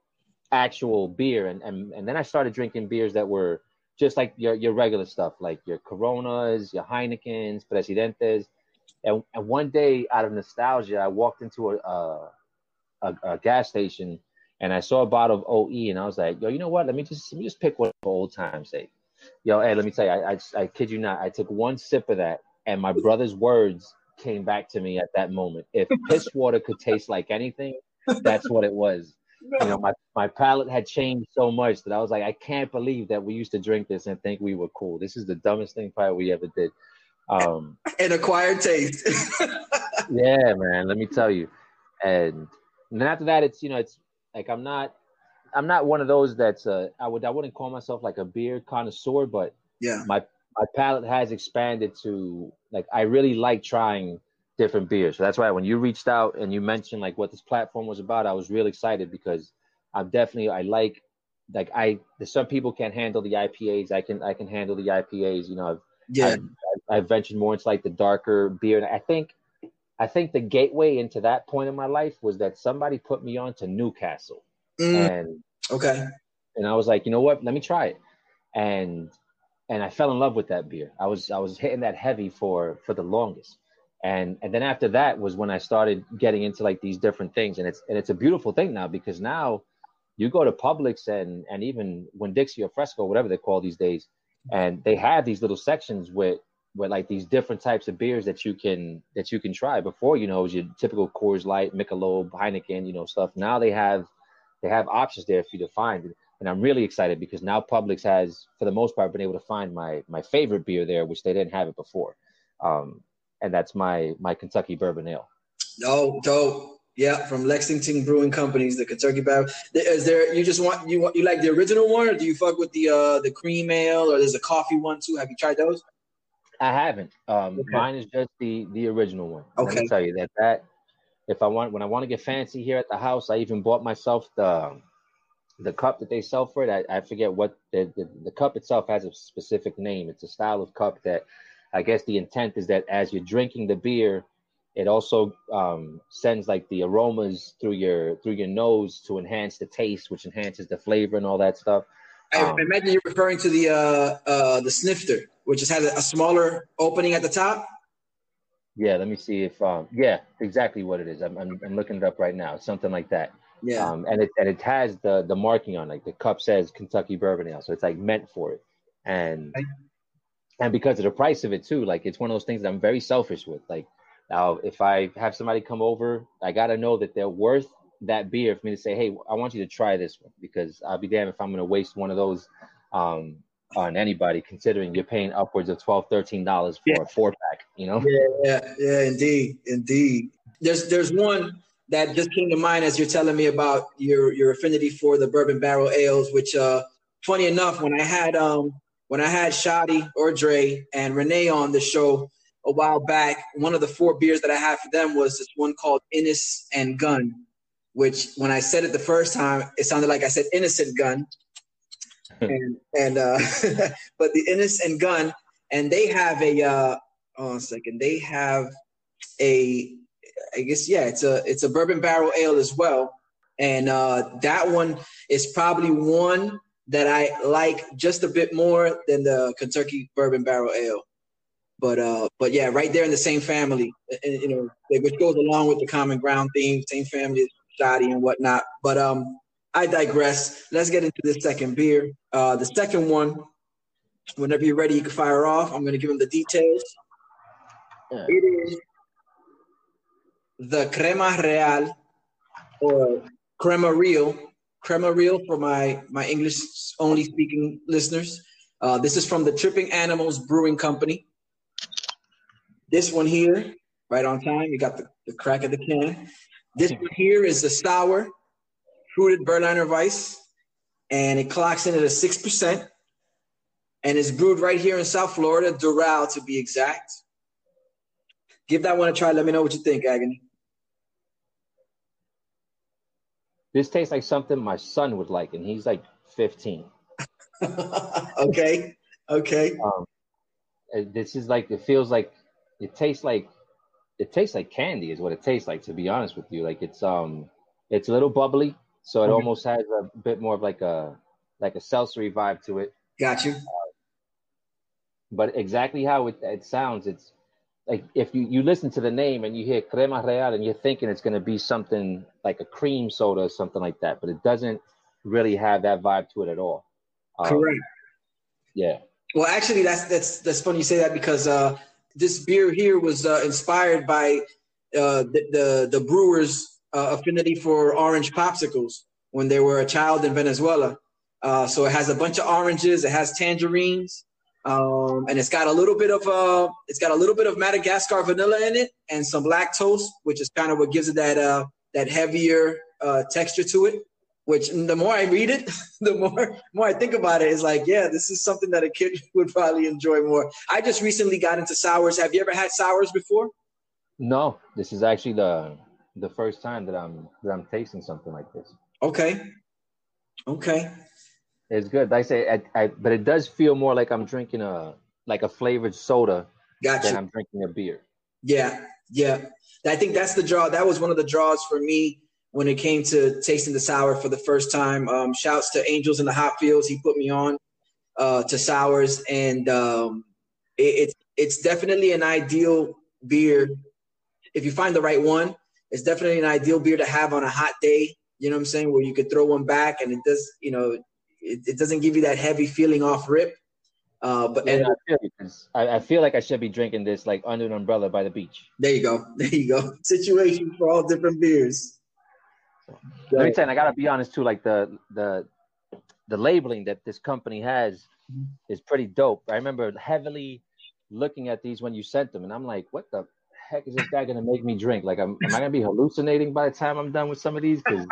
actual beer, and and and then I started drinking beers that were just like your your regular stuff, like your Coronas, your Heinekens, Presidentes. And, and one day, out of nostalgia, I walked into a, a, a, a gas station and I saw a bottle of OE, and I was like, "Yo, you know what? Let me just let me just pick one for old time's sake." Yo, hey, let me tell you, I, I I kid you not, I took one sip of that, and my brother's words came back to me at that moment. If [laughs] piss water could taste like anything, that's what it was. [laughs] You know, my, my palate had changed so much that I was like, I can't believe that we used to drink this and think we were cool. This is the dumbest thing probably we ever did. Um, [laughs] An acquired taste. yeah, man. Let me tell you. And, and then after that, it's you know, it's like I'm not, I'm not one of those that's uh, I would I wouldn't call myself like a beer connoisseur, but yeah, my my palate has expanded to like I really like trying different beers. So that's why when you reached out and you mentioned like what this platform was about, I was really excited because I'm definitely I like like I some people can't handle the IPAs. I can I can handle the IPAs. You know, I've yeah, I've, I've ventured more into like the darker beer. And I think I think the gateway into that point in my life was that somebody put me on to Newcastle. Mm, And okay. and I was like, you know what? Let me try it. And and I fell in love with that beer. I was I was hitting that heavy for for the longest. And and then after that was when I started getting into like these different things. And it's and it's a beautiful thing now because now you go to Publix and and even Winn-Dixie or Fresco, whatever they call these days, and they have these little sections with with like these different types of beers that you can that you can try. Before you know, it was your typical Coors Light, Michelob, Heineken, you know, stuff. Now they have they have options there for you to find. And I'm really excited because now Publix has, for the most part, been able to find my my favorite beer there, which they didn't have it before. Um, and that's my my Kentucky Bourbon Ale. Oh, dope. Yeah, from Lexington Brewing Companies, the Kentucky Bourbon. Is there you just want you want you like the original one, or do you fuck with the uh the cream ale, or there's a coffee one too? Have you tried those? I haven't. Um, Okay. Mine is just the the original one. Let Okay. me tell you that that if I want when I want to get fancy here at the house, I even bought myself the the cup that they sell for it. I, I forget what the, the the cup itself has a specific name. It's a style of cup that I guess the intent is that as you're drinking the beer, it also um, sends like the aromas through your through your nose to enhance the taste, which enhances the flavor and all that stuff. I Um, imagine you're referring to the uh uh the snifter, which just has a, a smaller opening at the top. Yeah, let me see if um yeah, exactly what it is. I'm I'm, I'm looking it up right now. Something like that. Yeah. Um and it and it has the the marking on like the cup says Kentucky Bourbon Ale, so it's like meant for it. And Right. and because of the price of it too, like it's one of those things that I'm very selfish with. Like now if I have somebody come over, I gotta know that they're worth that beer for me to say, Hey, I want you to try this one because I'll be damned if I'm gonna waste one of those um on anybody considering you're paying upwards of 12 13 dollars for Yeah. a four pack you know Yeah, yeah, indeed, indeed. There's there's one that just came to mind as you're telling me about your your affinity for the bourbon barrel ales, which uh funny enough, when I had um when I had Shotty or Dre and Renee on the show a while back, one of the four beers that I had for them was this one called Innis and Gunn, which when I said it the first time, it sounded like I said innocent gun. And and uh [laughs] but the Innis and Gunn, and they have a uh on a second. They have a, I guess yeah, it's a it's a bourbon barrel ale as well, and uh, that one is probably one that I like just a bit more than the Kentucky bourbon barrel ale. But uh, but yeah, right there in the same family, and, you know, which goes along with the common ground theme, same family Shotty and whatnot. But um, I digress. Let's get into the second beer. Uh, the second one, whenever you're ready, you can fire off. I'm going to give them the details. Yeah. It is the Crema Real or Crema Real. Crema Real for my, my English only speaking listeners. Uh, this is from the Tripping Animals Brewing Company. This one here, right on time. You got the, the crack of the can. This one here is the sour fruited Berliner Weisse, and it clocks in at a 6%. And it's brewed right here in South Florida, Doral to be exact. Give that one a try. Let me know what you think, Agony. This tastes like something my son would like, and he's like 15. [laughs] okay. Okay. Um, this is like it feels like it tastes like it tastes like candy is what it tastes like to be honest with you. Like it's um it's a little bubbly, so it Okay. almost has a bit more of like a like a seltzery vibe to it. Got you. But exactly how it, it sounds, it's like if you, you listen to the name and you hear crema real and you're thinking it's going to be something like a cream soda or something like that, but it doesn't really have that vibe to it at all. Um, Correct. Yeah. Well, actually, that's that's that's funny you say that because uh, this beer here was uh, inspired by uh, the, the the brewers' uh, affinity for orange popsicles when they were a child in Venezuela. Uh, so it has a bunch of oranges, it has tangerines, um, and it's got a little bit of uh, it's got a little bit of Madagascar vanilla in it, and some lactose, which is kind of what gives it that uh, that heavier uh, texture to it. Which the more I read it, [laughs] the more more I think about it, is like, yeah, this is something that a kid [laughs] would probably enjoy more. I just recently got into sours. Have you ever had sours before? No, this is actually the the first time that I'm that I'm tasting something like this. Okay. Okay. It's good. Like I say, I, I, but it does feel more like I'm drinking a like a flavored soda Got than. I'm drinking a beer. Yeah. Yeah. I think that's the draw. That was one of the draws for me when it came to tasting the sour for the first time. Um, shouts to Angels in the Hot Fields. He put me on uh, to sours, and um, it, it's it's definitely an ideal beer if you find the right one. It's definitely an ideal beer to have on a hot day. You know what I'm saying? Where you could throw one back, and it does. You know, it, it doesn't give you that heavy feeling off rip. Uh, but and And I feel, I, I feel like I should be drinking this like under an umbrella by the beach. there you go. [laughs] There you go. Situation for all different beers. Let me tell you, I gotta be honest too. Like the the the labeling that this company has is pretty dope. I remember heavily looking at these when you sent them, and I'm like, what the heck is this guy gonna make me drink? Like, am, am I gonna be hallucinating by the time I'm done with some of these? Because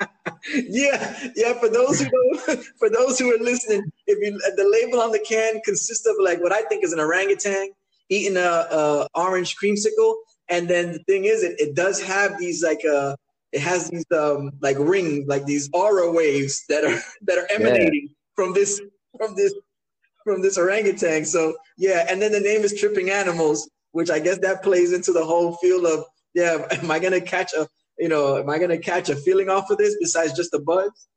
[laughs] yeah, yeah. For those who don't, [laughs] for those who are listening, if you the label on the can consists of like what I think is an orangutan eating a, a orange creamsicle, and then the thing is, it, it does have these like uh it has these um like rings, like these aura waves that are [laughs] that are emanating from this from this from this orangutan. So yeah, and then the name is Tripping Animals, which I guess that plays into the whole feel of yeah, [laughs] am I gonna catch a you know, am I gonna catch a feeling off of this besides just the buzz?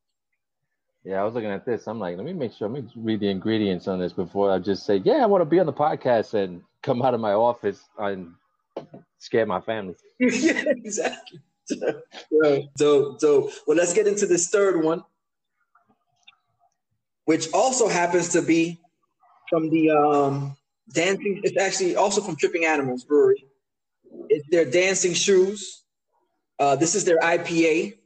yeah, I was looking at this. I'm like, let me make sure. Let me read the ingredients on this before I just say, yeah, I want to be on the podcast and come out of my office and scare my family. yeah, [laughs] exactly. dope, dope. Well, let's get into this third one, which also happens to be from the um, dancing. It's actually also from Tripping Animals Brewery. It's their Dancing Shoes. Uh, this is their IPA,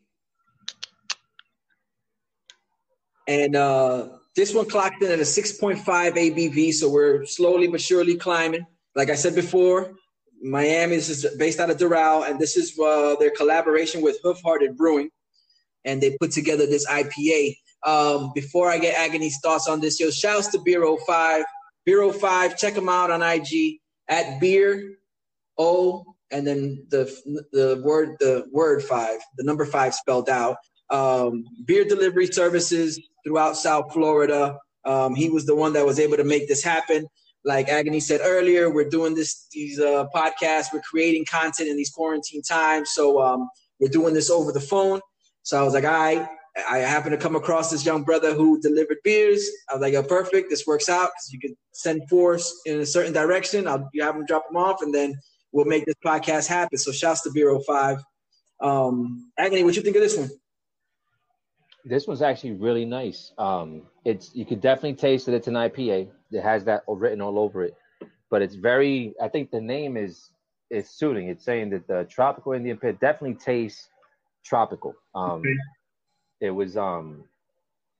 and uh, this one clocked in at a 6.5 ABV. So we're slowly but surely climbing. Like I said before, Miami this is based out of Doral, and this is uh, their collaboration with Hoof Hearted Brewing, and they put together this IPA. Um, before I get Agony's thoughts on this, yo, shouts to Beer 05. Beer 05, check them out on IG at Beer O, and then the the word the word five, the number five spelled out. Um, beer delivery services throughout South Florida. Um, he was the one that was able to make this happen like Agony said earlier, we're doing this these uh, podcasts. We're creating content in these quarantine times, so um, we're doing this over the phone. So I was like, I I happened to come across this young brother who delivered beers. I was like, oh, perfect. This works out because you can send force in a certain direction. I'll you have them drop them off, and then we'll make this podcast happen. So shouts to Beer 05. Um, Agony, what you think of this one? This one's actually really nice. Um, it's you could definitely taste that it's an IPA. It has that written all over it, but it's very. I think the name is is suiting. It's saying that the tropical Indian pit definitely tastes tropical. Um, Okay. It was. Um,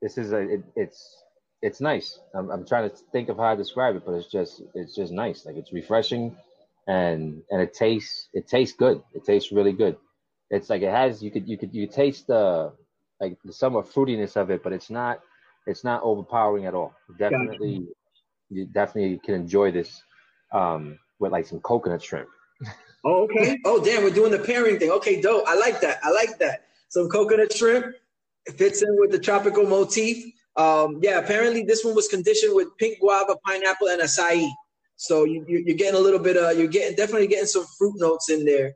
this is a. It, it's it's nice. I'm, I'm trying to think of how I describe it, but it's just it's just nice. Like it's refreshing, and and it tastes it tastes good. It tastes really good. It's like it has. You could you could you taste the like the somewhat fruitiness of it, but it's not it's not overpowering at all. Definitely, you definitely can enjoy this um, with like some coconut shrimp. Oh, okay. Oh, damn, we're doing the pairing thing. Okay, dope. I like that. I like that. Some coconut shrimp it fits in with the tropical motif. Um, yeah, apparently this one was conditioned with pink guava, pineapple, and acai. So you, you, are getting a little bit of you're getting definitely getting some fruit notes in there,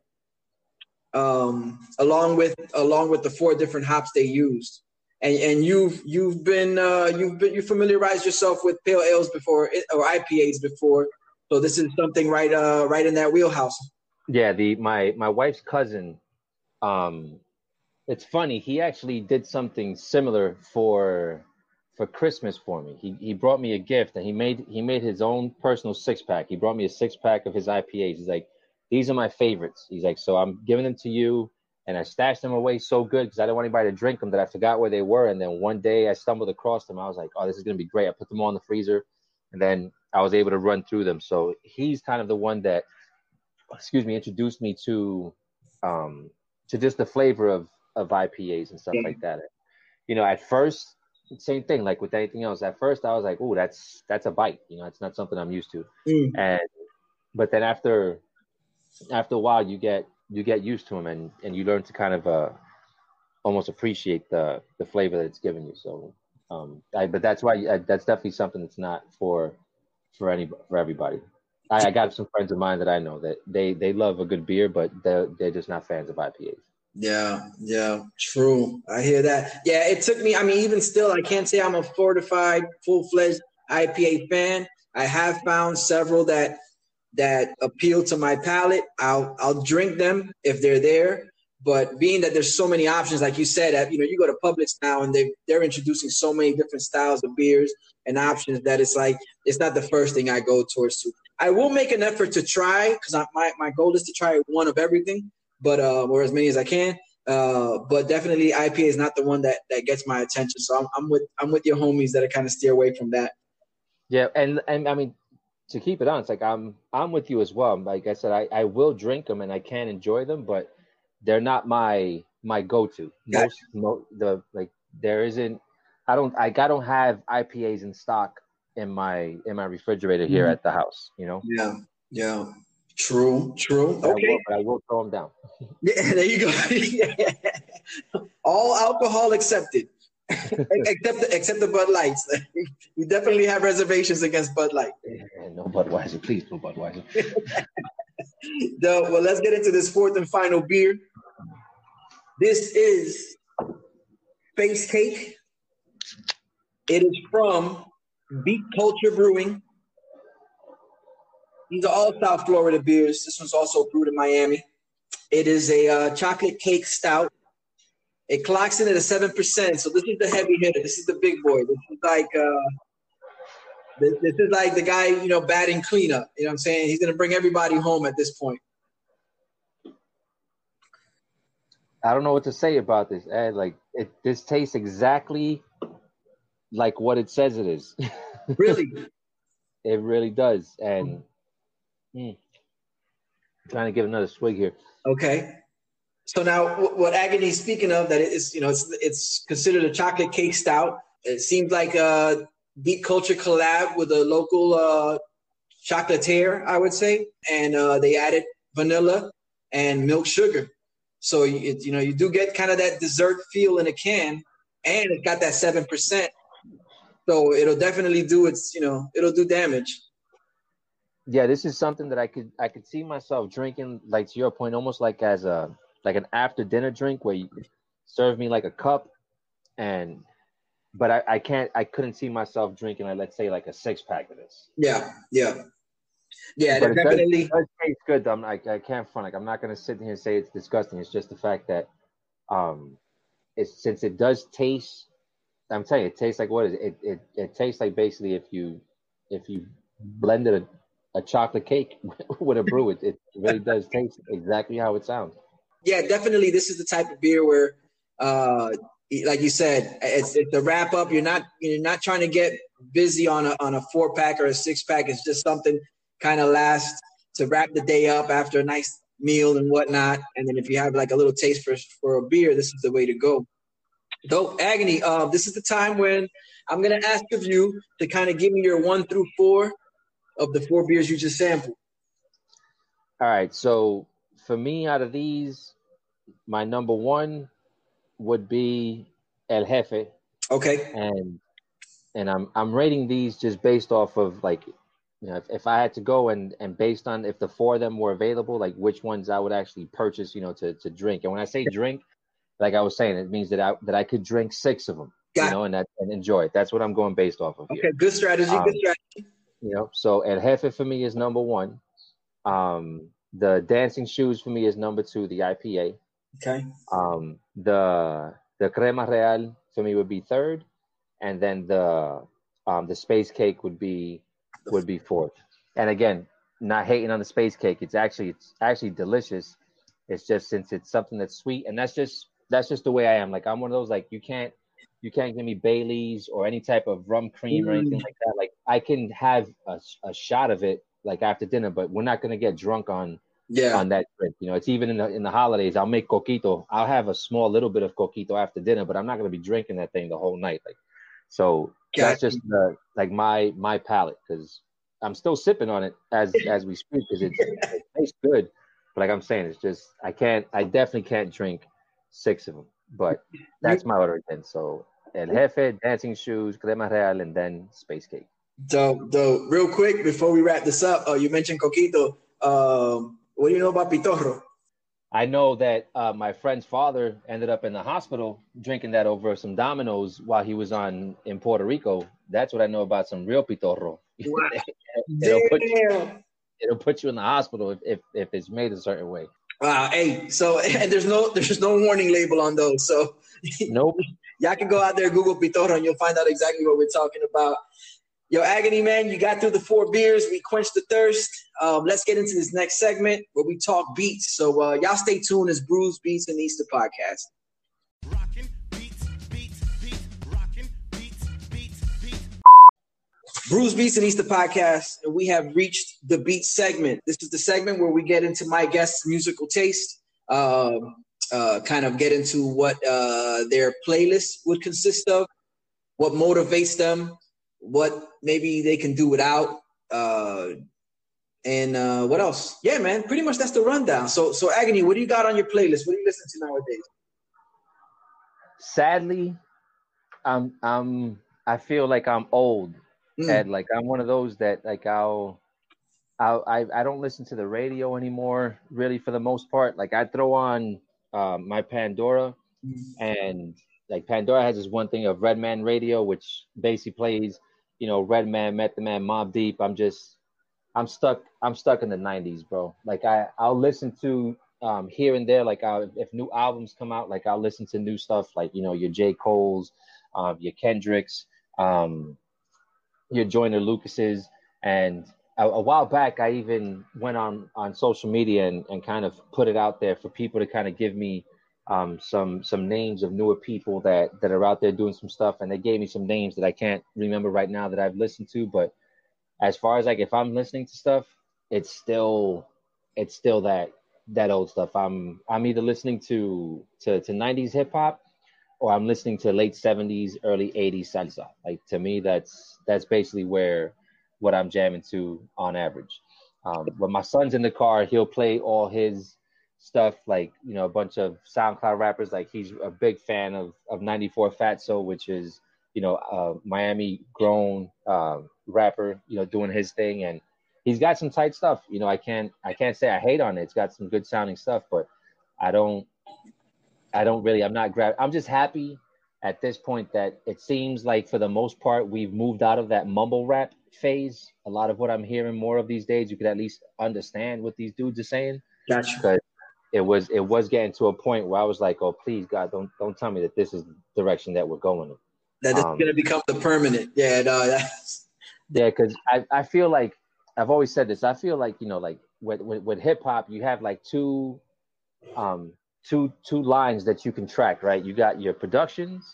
um, along with along with the four different hops they used. And and you've you've been uh, you've been you familiarized yourself with pale ales before or IPAs before, so this is something right uh right in that wheelhouse. Yeah, the my my wife's cousin, um, it's funny. He actually did something similar for for Christmas for me. He he brought me a gift and he made he made his own personal six pack. He brought me a six pack of his IPAs. He's like, these are my favorites. He's like, so I'm giving them to you. And I stashed them away so good because I didn't want anybody to drink them that I forgot where they were. And then one day I stumbled across them. I was like, oh, this is gonna be great. I put them all in the freezer, and then I was able to run through them. So he's kind of the one that, excuse me, introduced me to, um, to just the flavor of of IPAs and stuff yeah. like that. You know, at first same thing like with anything else at first i was like oh that's that's a bite you know it's not something i'm used to mm. and but then after after a while you get you get used to them and and you learn to kind of uh almost appreciate the the flavor that it's giving you so um I, but that's why I, that's definitely something that's not for for any for everybody I, I got some friends of mine that i know that they they love a good beer but they're they're just not fans of ipas yeah, yeah, true. I hear that. Yeah, it took me. I mean, even still, I can't say I'm a fortified, full fledged IPA fan. I have found several that that appeal to my palate. I'll I'll drink them if they're there. But being that there's so many options, like you said, you know, you go to Publix now and they they're introducing so many different styles of beers and options that it's like it's not the first thing I go towards. To I will make an effort to try because my my goal is to try one of everything but uh, or as many as I can. Uh, but definitely IPA is not the one that that gets my attention. So I'm, I'm with I'm with your homies that are kind of steer away from that. Yeah, and and I mean to keep it honest, like I'm I'm with you as well. Like I said, I, I will drink them and I can enjoy them, but they're not my my go to. Most mo- the like there isn't. I don't like I don't have IPAs in stock in my in my refrigerator here mm-hmm. at the house. You know. Yeah. Yeah. True, true. Okay. I will, but I will throw them down. yeah, [laughs] there you go. [laughs] All alcohol accepted. [laughs] except the, except the Bud Lights. we definitely have reservations against Bud Light. Yeah, no Budweiser, please, no Budweiser. the, well, let's get into this fourth and final beer. This is Space Cake. It is from Beat Culture Brewing. These are all South Florida beers. This one's also brewed in Miami. It is a uh, chocolate cake stout. It clocks in at a seven percent. So this is the heavy hitter. This is the big boy. This is like uh, this, this is like the guy you know batting cleanup. You know what I'm saying? He's gonna bring everybody home at this point. I don't know what to say about this, Ed. Like it, this tastes exactly like what it says it is. [laughs] Really? it really does, and Mm. Trying to give another swig here. Okay. So now, what Agony's speaking of, that is, you know, it's it's considered a chocolate cake stout. It seems like a Beat Culture collab with a local uh, chocolatier, I would say, and uh, they added vanilla and milk sugar. So you, you know, you do get kind of that dessert feel in a can, and it got that seven percent. So it'll definitely do its, you know, it'll do damage yeah, this is something that I could I could see myself drinking, like to your point, almost like as a like an after dinner drink where you serve me like a cup, and but I, I can't I couldn't see myself drinking like let's say like a six pack of this. Yeah, yeah, yeah. But it definitely does, it does taste good. Though. I'm like I can't front like I'm not gonna sit here and say it's disgusting. It's just the fact that um, it's since it does taste. I'm telling you, it tastes like what is it? It it, it tastes like basically if you if you blended a a chocolate cake [laughs] with a brew. It, it really does taste exactly how it sounds. Yeah, definitely. This is the type of beer where, uh, like you said, it's, it's a wrap up. You're not you're not trying to get busy on a on a four pack or a six pack. It's just something kind of last to wrap the day up after a nice meal and whatnot. And then if you have like a little taste for for a beer, this is the way to go. Dope agony. Uh, this is the time when I'm gonna ask of you to kind of give me your one through four of the four beers you just sampled? All right. So for me, out of these, my number one would be El Jefe. Okay. And and I'm I'm rating these just based off of like you know, if, if I had to go and and based on if the four of them were available, like which ones I would actually purchase, you know, to to drink. And when I say drink, like I was saying, it means that I that I could drink six of them, Got you know, and that and enjoy it. That's what I'm going based off of. Here. Okay, good strategy. Um, good strategy. You know, so El Jefe for me is number one. Um, the Dancing Shoes for me is number two. The IPA. Okay. Um, the the Crema Real for me would be third, and then the um, the Space Cake would be would be fourth. And again, not hating on the Space Cake. It's actually it's actually delicious. It's just since it's something that's sweet, and that's just that's just the way I am. Like I'm one of those like you can't you can't give me Bailey's or any type of rum cream or anything mm. like that. Like I can have a, a shot of it like after dinner, but we're not gonna get drunk on Yeah. on that drink. You know, it's even in the in the holidays. I'll make coquito. I'll have a small little bit of coquito after dinner, but I'm not gonna be drinking that thing the whole night. Like, so that's just the like my my palate because I'm still sipping on it as as we speak because it, it tastes good. But like I'm saying, it's just I can't. I definitely can't drink six of them. But that's my order again. So El Jefe, Dancing Shoes, Crema Real, and then Space Cake. Dope, dope. Real quick before we wrap this up, uh, you mentioned coquito. Um, what do you know about pitorro? I know that uh, my friend's father ended up in the hospital drinking that over some Dominoes while he was on in Puerto Rico. That's what I know about some real pitorro. [laughs] Wow. it'll, put you, it'll put you in the hospital if, if, if it's made a certain way. Wow. Hey, so [laughs] and there's no there's no warning label on those, so Nope. [laughs] y'all can go out there Google pitorro and you'll find out exactly what we're talking about. Yo, agony man, you got through the four beers. We quenched the thirst. Um, let's get into this next segment where we talk beats. So uh, y'all stay tuned. It's Brews Beats and Easter podcast. Brews Beats and Easter podcast, and we have reached the beat segment. This is the segment where we get into my guest's musical taste, um, uh, kind of get into what uh, their playlist would consist of, what motivates them, what maybe they can do without, uh, and uh, what else? Yeah, man, pretty much that's the rundown. So, so Agony, what do you got on your playlist? What do you listen to nowadays? Sadly, I'm I'm I feel like I'm old Mm, and like I'm one of those that like I'll I'll I, I don't listen to the radio anymore really for the most part. Like I throw on um, my Pandora mm, and like Pandora has this one thing of Redman Radio, which basically plays, you know, Redman, Method Man, Mobb Deep. I'm just, I'm stuck, I'm stuck in the '90s, bro. Like I, I'll listen to um, here and there, like i if new albums come out, like I'll listen to new stuff, like you know, your J. Cole's, um, your Kendricks, um, your Joyner Lucases, and a, a while back, I even went on on social media and, and kind of put it out there for people to kind of give me um, some some names of newer people that that are out there doing some stuff, and they gave me some names that I can't remember right now that I've listened to. But as far as like if I'm listening to stuff, it's still it's still that that old stuff. I'm I'm either listening to to to 90s hip hop or I'm listening to late 70s, early 80s salsa. Like to me, that's that's basically where what I'm jamming to on average. Um, when my son's in the car, he'll play all his stuff, like you know, a bunch of SoundCloud rappers. Like he's a big fan of of 94 Fatso, which is you know uh, Miami grown um, rapper, you know, doing his thing, and he's got some tight stuff. You know, I can't I can't say I hate on it. It's got some good sounding stuff, but I don't I don't really I'm not grab I'm just happy at this point that it seems like for the most part we've moved out of that mumble rap phase. A lot of what I'm hearing more of these days, you could at least understand what these dudes are saying. Gotcha. But it was it was getting to a point where I was like, oh please God, don't don't tell me that this is the direction that we're going in. That is Um, gonna become the permanent. Yeah, no, that's [laughs] Yeah, because I, I feel like I've always said this. I feel like you know, like with with, with hip hop, you have like two, um, two two lines that you can track, right? You got your productions,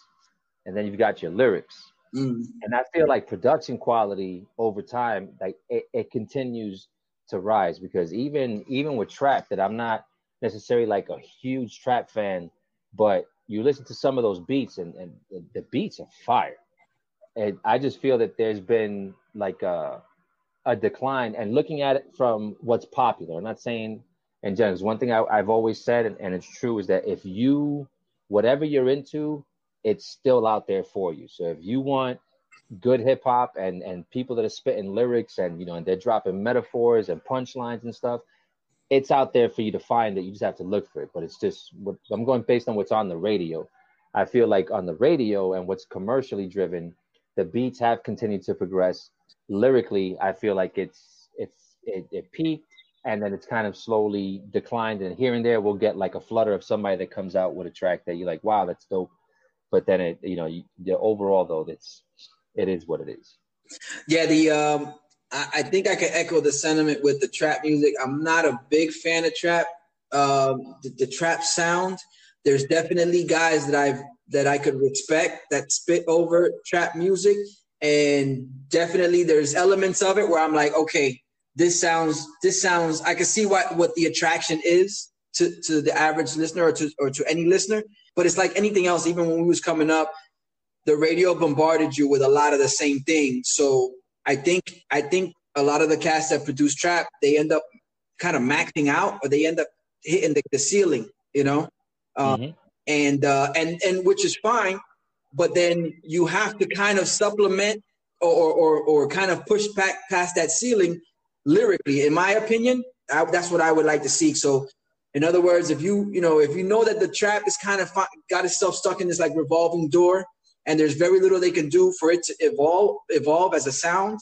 and then you've got your lyrics. mm, And I feel like production quality over time, like it, it continues to rise because even even with trap, that I'm not necessarily like a huge trap fan, but you listen to some of those beats and, and the, the beats are fire. And I just feel that there's been like a a decline. And looking at it from what's popular, I'm not saying general. 'cause One thing I, I've always said, and, and it's true, is that if you whatever you're into, it's still out there for you. So if you want good hip hop and and people that are spitting lyrics and you know and they're dropping metaphors and punchlines and stuff it's out there for you to find that you just have to look for it but it's just what i'm going based on what's on the radio i feel like on the radio and what's commercially driven the beats have continued to progress lyrically i feel like it's it's it, it peaked and then it's kind of slowly declined and here and there we'll get like a flutter of somebody that comes out with a track that you're like wow that's dope but then it you know you, the overall though it's it is what it is. Yeah, the um, I, I think I can echo the sentiment with the trap music. I'm not a big fan of trap. Um, the, the trap sound. There's definitely guys that I've that I could respect that spit over trap music, and definitely there's elements of it where I'm like, okay, this sounds this sounds. I can see what what the attraction is to to the average listener or to or to any listener. But it's like anything else. Even when we was coming up, the radio bombarded you with a lot of the same things. So I think I think a lot of the cast that produce trap, they end up kind of maxing out or they end up hitting the, the ceiling, you know? Um, mm-hmm. and uh, and and which is fine, but then you have to kind of supplement or or, or kind of push back past that ceiling lyrically. In my opinion, I, that's what I would like to see. So in other words, if you you know if you know that the trap is kind of got itself stuck in this like revolving door, and there's very little they can do for it to evolve evolve as a sound,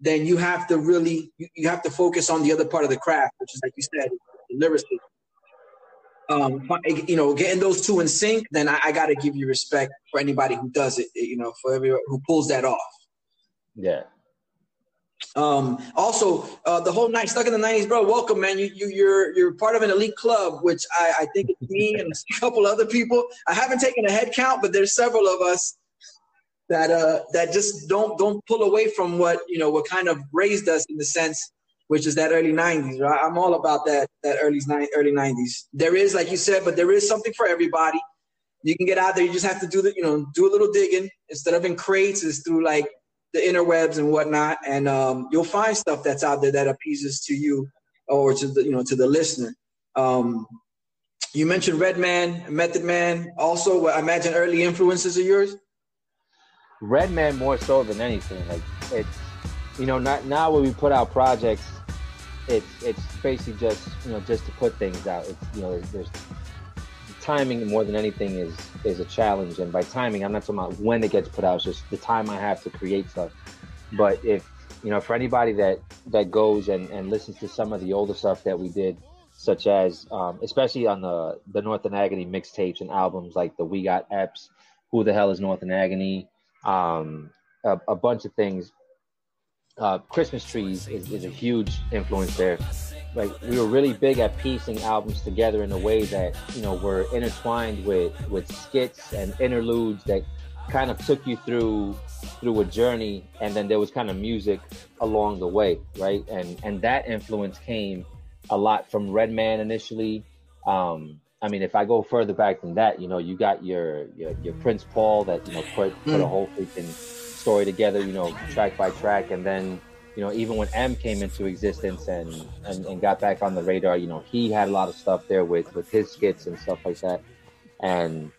then you have to really you have to focus on the other part of the craft, which is like you said, lyricism. Um, you know, getting those two in sync, then I, I got to give you respect for anybody who does it. You know, for everyone who pulls that off. Yeah. Um, also, uh, the whole night stuck in the '90s, bro. Welcome, man. You you you're you're part of an elite club, which I, I think it's me and a [laughs] couple other people. I haven't taken a head count, but there's several of us that uh that just don't don't pull away from what you know what kind of raised us in the sense which is that early 90s right i'm all about that that early early 90s there is like you said but there is something for everybody you can get out there you just have to do the you know do a little digging instead of in crates it's through like the interwebs and whatnot and um, you'll find stuff that's out there that appeases to you or to the you know to the listener um, you mentioned redman method man also i imagine early influences of yours Redman more so than anything. Like it's you know not now when we put out projects, it's it's basically just you know just to put things out. It's you know there's, there's timing more than anything is is a challenge. And by timing, I'm not talking about when it gets put out. It's just the time I have to create stuff. But if you know for anybody that that goes and and listens to some of the older stuff that we did such as um, especially on the the North and Agony mixtapes and albums like the We Got Eps, Who the Hell is North and Agony, um, a, a, bunch of things. Uh, Christmas trees is, is, a huge influence there. Like we were really big at piecing albums together in a way that you know were intertwined with with skits and interludes that kind of took you through through a journey, and then there was kind of music along the way, right? And and that influence came a lot from Redman initially. Um, I mean, if I go further back than that, you know, you got your your, your Prince Paul that you know put put mm. a whole freaking story together, you know, track by track, and then you know even when M came into existence and, and and got back on the radar, you know, he had a lot of stuff there with with his skits and stuff like that, and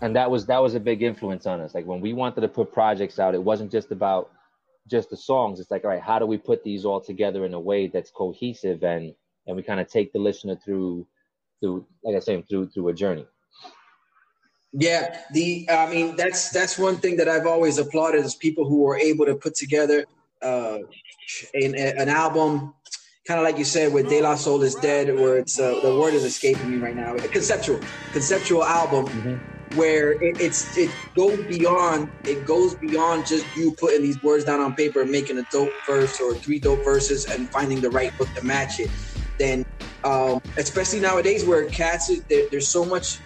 and that was that was a big influence on us. Like when we wanted to put projects out, it wasn't just about just the songs. It's like, all right, how do we put these all together in a way that's cohesive and and we kind of take the listener through through, like I said, through through a journey. Yeah, the I mean that's that's one thing that I've always applauded is people who are able to put together uh, an, an album, kind of like you said with De La Soul is Dead, where it's uh, the word is escaping me right now. A conceptual, conceptual album. Mm-hmm where it, it's it goes beyond it goes beyond just you putting these words down on paper and making a dope verse or three dope verses and finding the right book to match it then um, especially nowadays where cats there, there's so much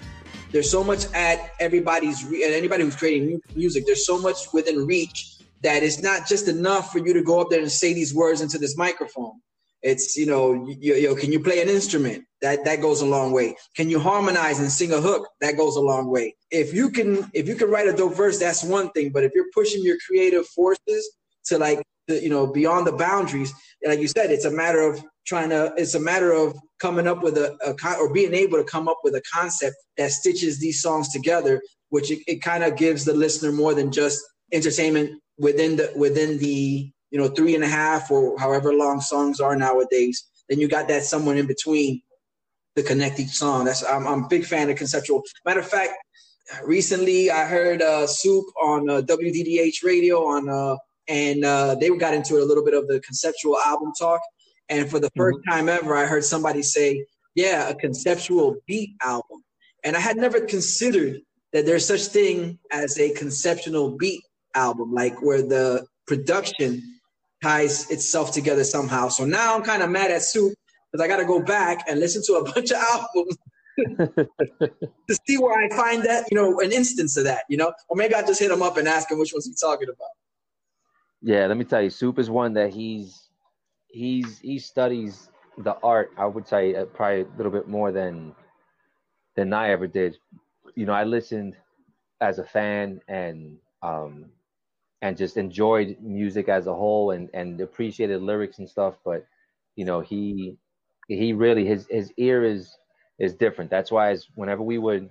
there's so much at everybody's re- and anybody who's creating music there's so much within reach that it's not just enough for you to go up there and say these words into this microphone. It's you know you, you know, can you play an instrument? That that goes a long way. Can you harmonize and sing a hook? That goes a long way. If you can if you can write a dope verse that's one thing. But if you're pushing your creative forces to like the, you know beyond the boundaries like you said it's a matter of trying to it's a matter of coming up with a, a or being able to come up with a concept that stitches these songs together which it, it kind of gives the listener more than just entertainment within the within the you know three and a half or however long songs are nowadays. Then you got that someone in between the connect each song. That's I'm, I'm a big fan of conceptual. Matter of fact, recently I heard uh, Soup on uh, WDDH radio on uh, and uh, they got into a little bit of the conceptual album talk. And for the 1st mm-hmm. time ever, I heard somebody say, "Yeah, a conceptual beat album." And I had never considered that there's such thing as a conceptual beat album, like where the production ties itself together somehow. So now I'm kind of mad at Soup because I got to go back and listen to a [laughs] bunch of albums [laughs] to see where I find that, you know, an instance of that, you know, or maybe I just hit him up and ask him which one's he's talking about. Yeah, let me tell you, Soup is one that he's he's he studies the art. I would say uh, probably a little bit more than than I ever did. You know, I listened as a fan and um and just enjoyed music as a whole and and appreciated lyrics and stuff. But you know, he he really his his ear is is different. That's why as whenever we would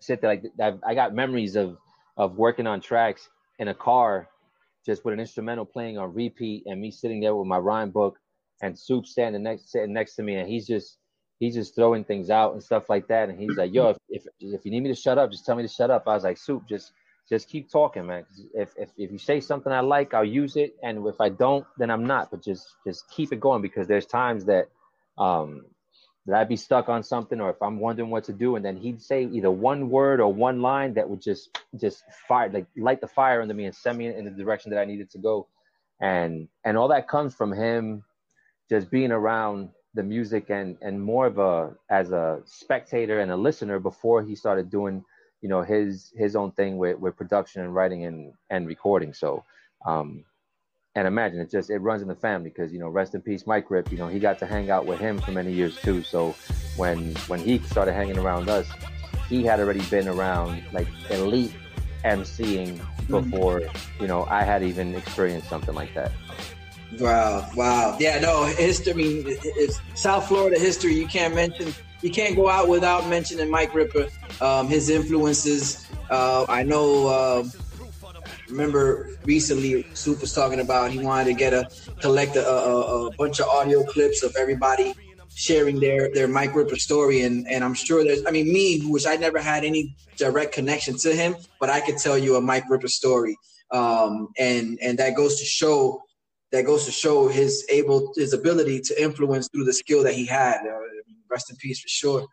sit there, like I, I got memories of of working on tracks in a car, just with an instrumental playing on repeat, and me sitting there with my rhyme book, and Soup standing next sitting next to me, and he's just he's just throwing things out and stuff like that, and he's like, "Yo, if if, if you need me to shut up, just tell me to shut up." I was like, "Soup, just just keep talking, man. If, if if you say something I like, I'll use it, and if I don't, then I'm not. But just just keep it going because there's times that um that I'd be stuck on something, or if I'm wondering what to do, and then he'd say either one word or one line that would just just fire like light the fire under me and send me in the direction that I needed to go, and and all that comes from him just being around the music and and more of a as a spectator and a listener before he started doing you know his his own thing with with production and writing and and recording. So um and imagine it just it runs in the family because you know rest in peace mike rip you know he got to hang out with him for many years too. So when when he started hanging around us he had already been around like elite emceeing before you know i had even experienced something like that wow wow. Yeah no history it's south florida history you can't mention you can't go out without mentioning mike ripper um, his influences. Uh, i know uh, remember recently Soup was talking about he wanted to get a collect a, a, a, bunch of audio clips of everybody sharing their their Mike Ripper story. And and I'm sure there's I mean me which I never had any direct connection to him but I could tell you a Mike Ripper story. Um, and and that goes to show that goes to show his able his ability to influence through the skill that he had uh, rest in peace for sure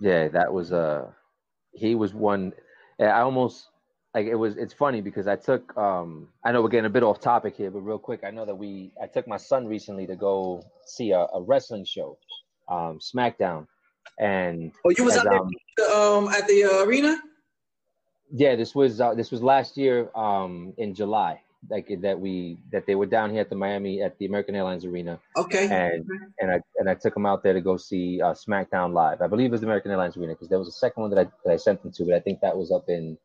yeah that was uh he was one I almost like it was it's funny because I took um I know we're getting a bit off topic here, but real quick, I know that we I took my son recently to go see a, a wrestling show, um SmackDown. And Oh, you was out there um, um at the uh, arena? Yeah, this was uh, this was last year um in July. Like that we that they were down here at the Miami at the American Airlines Arena. Okay. And and I and I took them out there to go see uh, SmackDown live. I believe it was the American Airlines Arena because there was a second one that I that I sent them to, but I think that was up in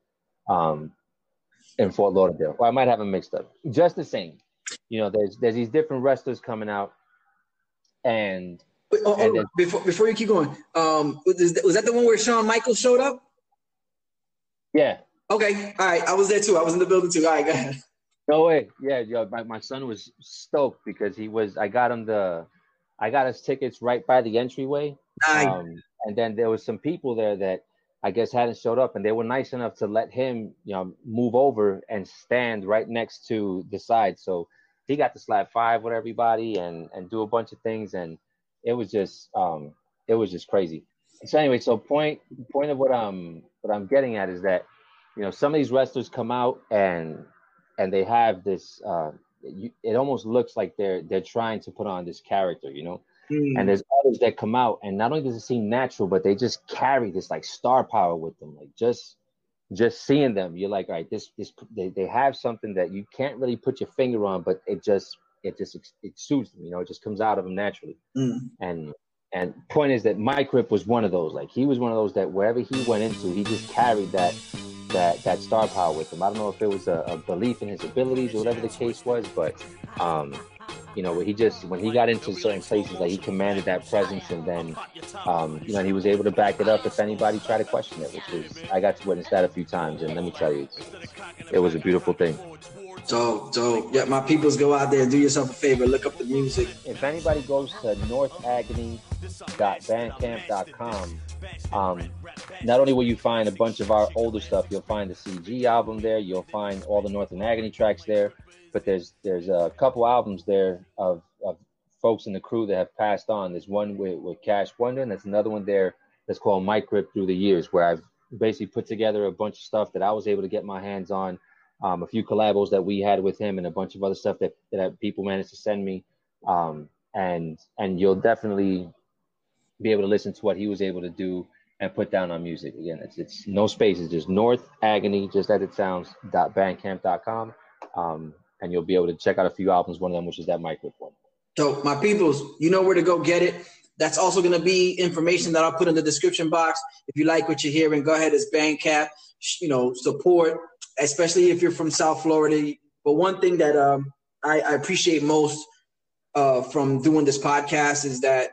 um, in Fort Lauderdale. Or I might have them mixed up. Just the same. You know, there's there's these different wrestlers coming out, and, Wait, oh, and oh, before before you keep going, um, was, was that the one where Shawn Michaels showed up? Yeah. Okay. All right. I was there too. I was in the building too. All right. Go ahead. No way. Yeah, yo, my, my son was stoked because he was. I got him the, I got his tickets right by the entryway. Nice. Um, and then there was some people there that I guess hadn't showed up, and they were nice enough to let him, you know, move over and stand right next to the side. So he got to slap five with everybody and and do a bunch of things, and it was just um it was just crazy. So anyway, so point point of what I'm what I'm getting at is that you know some of these wrestlers come out and and they have this uh you, it almost looks like they're they're trying to put on this character, you know. Mm. And there's others that come out, and not only does it seem natural, but they just carry this like star power with them. Like just just seeing them, you're like, all right, this this they, they have something that you can't really put your finger on, but it just it just exudes them. You know, it just comes out of them naturally. Mm. And and point is that Mike Rip was one of those. Like he was one of those that wherever he went into, he just carried that that that star power with him. I don't know if it was a, a belief in his abilities or whatever the case was, but um, you know, he just when he got into certain places, like he commanded that presence, and then, um, you know, he was able to back it up if anybody tried to question it, which was I got to witness that a few times, and let me tell you, it was a beautiful thing. So, so yeah, my peoples go out there, do yourself a favor, look up the music. If anybody goes to northagony.bandcamp.com, um, not only will you find a bunch of our older stuff, you'll find the CG album there, you'll find all the North and Agony tracks there, but there's there's a couple albums there of, of folks in the crew that have passed on. There's one with, with Cash Wonder, and there's another one there that's called Mike Rip Through the Years, where I've basically put together a bunch of stuff that I was able to get my hands on, um, a few collabos that we had with him, and a bunch of other stuff that, that people managed to send me. Um, and and you'll definitely be able to listen to what he was able to do and put down on music. Again, it's it's no spaces, just North Agony, just as it sounds. Dot bandcamp.com. Um, and you'll be able to check out a few albums. One of them, which is that microphone. So, my peoples, you know where to go get it. That's also going to be information that I'll put in the description box. If you like what you're hearing, go ahead. It's Bandcamp. You know, support, especially if you're from South Florida. But one thing that um, I, I, appreciate most uh, from doing this podcast is that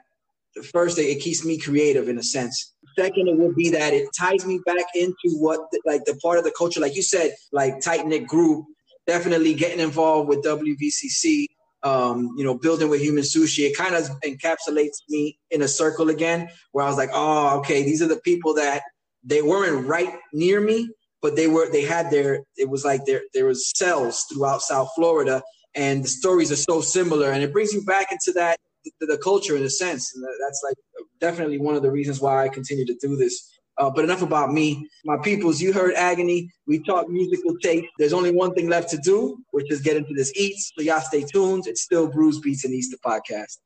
first, it keeps me creative in a sense. Second, it would be that it ties me back into what, like, the part of the culture, like you said, like tight knit group definitely getting involved with WVCC, um, you know, building with Human Sushi, it kind of encapsulates me in a circle again, where I was like, oh, okay, these are the people that they weren't right near me, but they were, they had their, it was like there, there was cells throughout South Florida, and the stories are so similar, and it brings you back into that the, the culture in a sense, and that's like definitely one of the reasons why I continue to do this uh, but enough about me. My peoples, you heard agony. We talk musical tape. There's only one thing left to do, which is get into this eats. So y'all stay tuned. It's still Brews Beats and Easter podcast.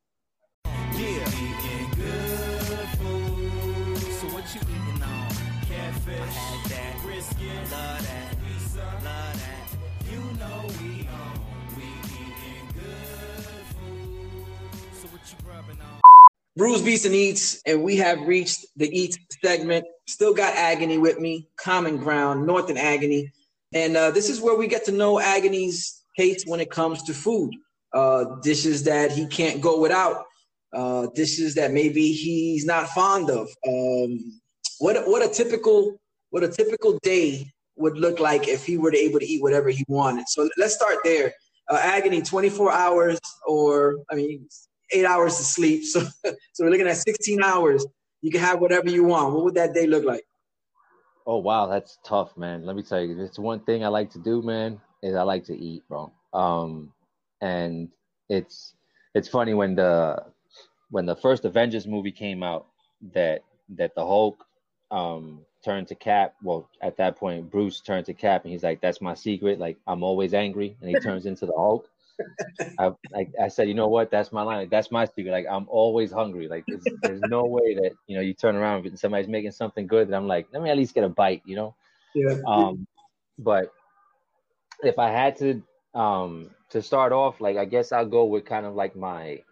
Brews Beats and Eats, and we have reached the Eats segment. Still got Agony with me, Common Ground, North and Agony. And uh, this is where we get to know Agony's taste when it comes to food. Uh, dishes that he can't go without, uh, dishes that maybe he's not fond of. Um, what what a typical what a typical day would look like if he were to able to eat whatever he wanted. So let's start there. Uh, agony, 24 hours, or I mean, eight hours to sleep. [laughs] So, so we're looking at 16 hours. You can have whatever you want. What would that day look like? Oh wow, that's tough, man. Let me tell you, it's one thing I like to do, man. Is I like to eat, bro. Um, and it's it's funny when the when the first Avengers movie came out that that the Hulk um turned to Cap. Well, at that point, Bruce turned to Cap, and he's like, "That's my secret. Like, I'm always angry." And he [laughs] turns into the Hulk. I, I, I said, you know what? That's my line. Like, that's my secret. Like I'm always hungry. Like there's, there's no way that you know you turn around and somebody's making something good that I'm like, let me at least get a bite. You know. Yeah. Um, but if I had to um to start off, like I guess I'll go with kind of like my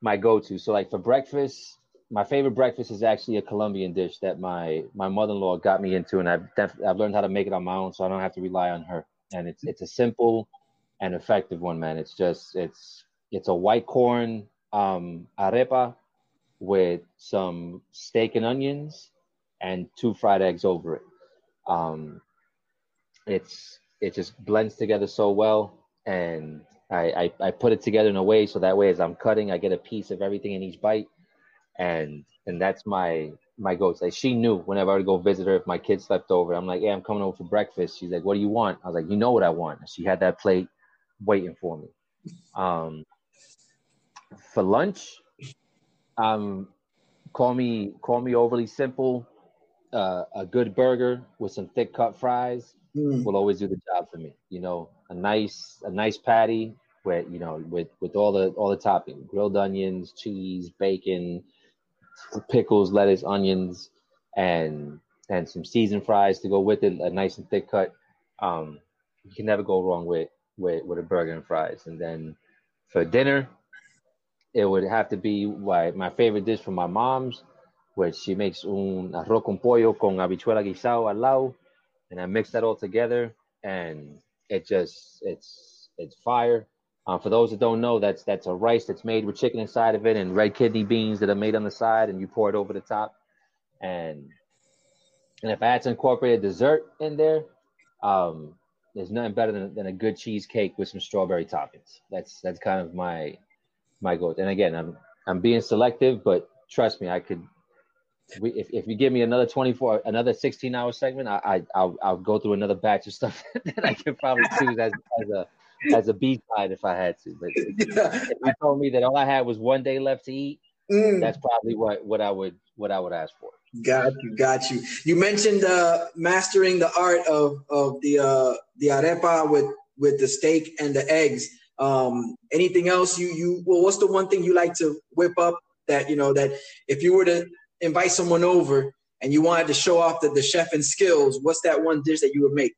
my go-to. So like for breakfast, my favorite breakfast is actually a Colombian dish that my my mother-in-law got me into, and I've def- I've learned how to make it on my own, so I don't have to rely on her. And it's it's a simple and effective one, man. It's just it's it's a white corn um, arepa with some steak and onions and two fried eggs over it. Um, it's it just blends together so well, and I, I I put it together in a way so that way as I'm cutting, I get a piece of everything in each bite, and and that's my my go-to. Like she knew whenever I would go visit her, if my kids slept over, I'm like, "Yeah, I'm coming over for breakfast." She's like, "What do you want?" I was like, "You know what I want." She had that plate waiting for me. Um, for lunch, um, call me call me overly simple. Uh, a good burger with some thick cut fries mm. will always do the job for me. You know, a nice a nice patty with you know with with all the all the topping, grilled onions, cheese, bacon, pickles, lettuce, onions, and and some seasoned fries to go with it. A nice and thick cut. Um, you can never go wrong with with with a burger and fries. And then for dinner, it would have to be like my favorite dish from my mom's, which she makes un arroz con pollo con habichuela guisado al lado, and I mix that all together, and it just it's it's fire. Um, for those that don't know, that's that's a rice that's made with chicken inside of it and red kidney beans that are made on the side, and you pour it over the top. And and if I had to incorporate a dessert in there, um, there's nothing better than, than a good cheesecake with some strawberry toppings. That's that's kind of my my goal. And again, I'm I'm being selective, but trust me, I could. We, if, if you give me another 24, another 16 hour segment, I, I I'll, I'll go through another batch of stuff [laughs] that I can probably choose as, as a as a B side if I had to. But Yeah. if you told me that all I had was one day left to eat, Mm. that's probably what what I would what I would ask for. Got you, got you. You mentioned uh, mastering the art of of the uh, the arepa with with the steak and the eggs. Um, anything else you you well, what's the one thing you like to whip up that you know that if you were to invite someone over and you wanted to show off the, the chef and skills, what's that one dish that you would make?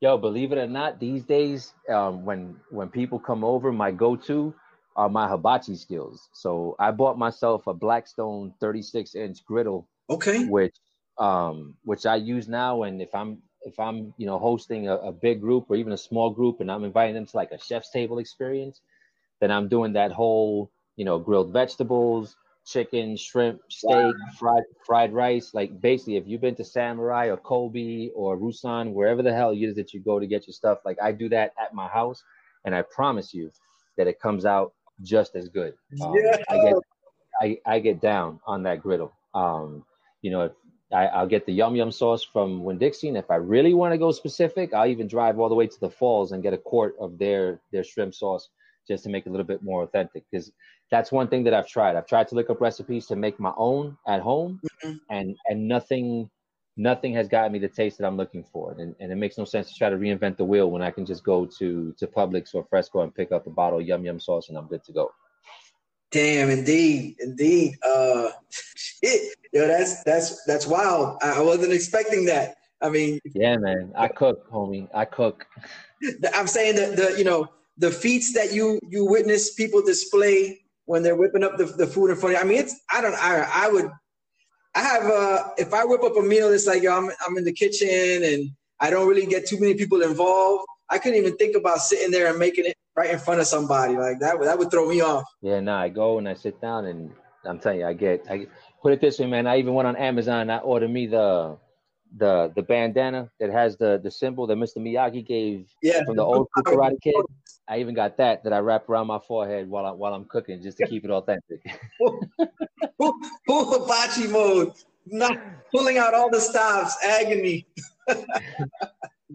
Yo, believe it or not, these days, um, when when people come over, my go-to are my hibachi skills. So I bought myself a Blackstone 36 inch griddle, Okay. which um, which I use now. And if I'm if I'm you know hosting a, a big group or even a small group, and I'm inviting them to like a chef's table experience, then I'm doing that whole you know grilled vegetables, chicken, shrimp, steak, fried fried rice. Like basically, if you've been to Samurai or Kobe or Rusan, wherever the hell it is that you go to get your stuff, like I do that at my house, and I promise you that it comes out just as good. Um, Yeah. I get I, I get down on that griddle. Um, you know, if I, I'll get the yum yum sauce from Winn Dixie, and if I really want to go specific, I'll even drive all the way to the falls and get a quart of their their shrimp sauce just to make it a little bit more authentic. Because that's one thing that I've tried. I've tried to look up recipes to make my own at home, Mhm. and and nothing nothing has gotten me the taste that I'm looking for. And, and it makes no sense to try to reinvent the wheel when I can just go to to Publix or Fresco and pick up a bottle of yum yum sauce and I'm good to go. Damn, indeed, indeed. Uh, [laughs] shit, yo, that's that's that's wild. I wasn't expecting that. I mean, Yeah, man. I cook, homie. I cook. [laughs] I'm saying that the you know the feats that you you witness people display when they're whipping up the, the food in front of you. I mean, it's I don't I I would I have uh if I whip up a meal, it's like yo, I'm I'm in the kitchen and I don't really get too many people involved. I couldn't even think about sitting there and making it right in front of somebody like that. Would that would throw me off. Yeah, nah, I go and I sit down and I'm telling you, I get I get, put it this way, man. I even went on Amazon I ordered me the the the bandana that has the the symbol that Mr. Miyagi gave Yeah, from the old Karate Kid. I even got that that I wrap around my forehead while I while I'm cooking just to keep it authentic. [laughs] hibachi mode, not pulling out all the stops, agony. [laughs]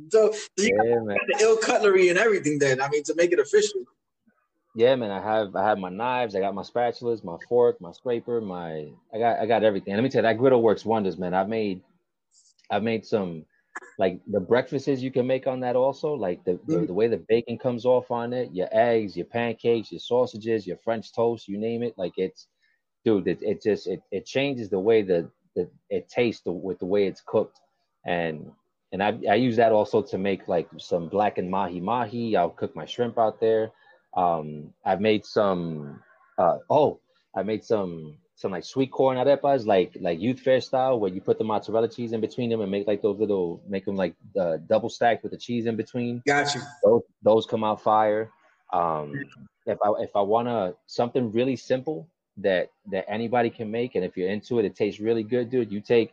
so, you yeah, man. got the ill cutlery and everything then. I mean, to make it official. Yeah, man. I have I have my knives, I got my spatulas, my fork, my scraper, my I got I got everything. Let me tell you, that griddle works wonders, man. I've made I've made some like the breakfasts you can make on that also, like the, the, the way the bacon comes off on it, your eggs, your pancakes, your sausages, your French toast, you name it. Like it's dude, it, it just it, it changes the way that that it tastes the, with the way it's cooked. And and I, I use that also to make like some blackened mahi mahi. I'll cook my shrimp out there. Um, I've made some. Uh, oh, I made some some like sweet corn arepas, like like youth fair style, where you put the mozzarella cheese in between them and make like those little, make them like uh, double stacked with the cheese in between. Gotcha. Those those come out fire. Um, if I if I wanna something really simple that that anybody can make, and if you're into it, it tastes really good, dude. You take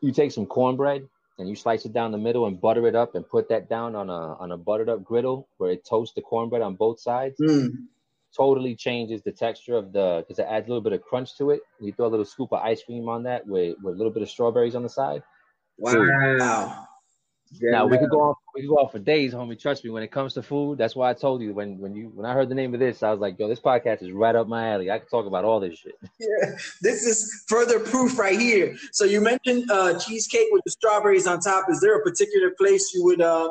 you take some cornbread and you slice it down the middle and butter it up and put that down on a on a buttered up griddle where it toasts the cornbread on both sides. Mm. Totally changes the texture of the because it adds a little bit of crunch to it. You throw a little scoop of ice cream on that with with a little bit of strawberries on the side. Wow. Now we could go on we could go on for days, homie. Trust me, when it comes to food, that's why I told you when when you when I heard the name of this, I was like, yo, this podcast is right up my alley. I could talk about all this shit. [laughs] Yeah, this is further proof right here. So you mentioned uh, cheesecake with the strawberries on top. Is there a particular place you would? Uh,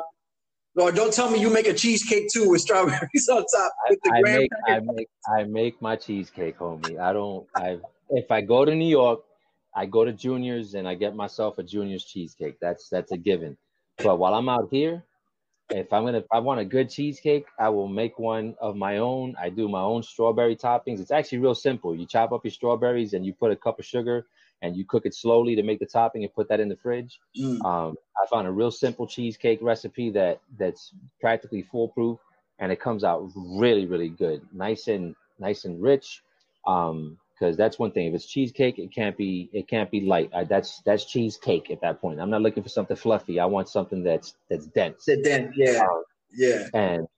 or don't tell me you make a cheesecake too with strawberries [laughs] on top I, with the I make I make I make my cheesecake, homie. I don't I if I go to New York, I go to Junior's and I get myself a Junior's cheesecake. That's that's a given. But while I'm out here, if I'm gonna if I want a good cheesecake, I will make one of my own. I do my own strawberry toppings. It's actually real simple. You chop up your strawberries and you put a cup of sugar and you cook it slowly to make the topping and put that in the fridge. Mm. Um, I found a real simple cheesecake recipe that that's practically foolproof, and it comes out really, really good, nice and nice and rich. Um, because that's one thing. If it's cheesecake, it can't be it can't be light. I, that's that's cheesecake at that point. I'm not looking for something fluffy. I want something that's that's dense. The dense, yeah, Um, yeah. and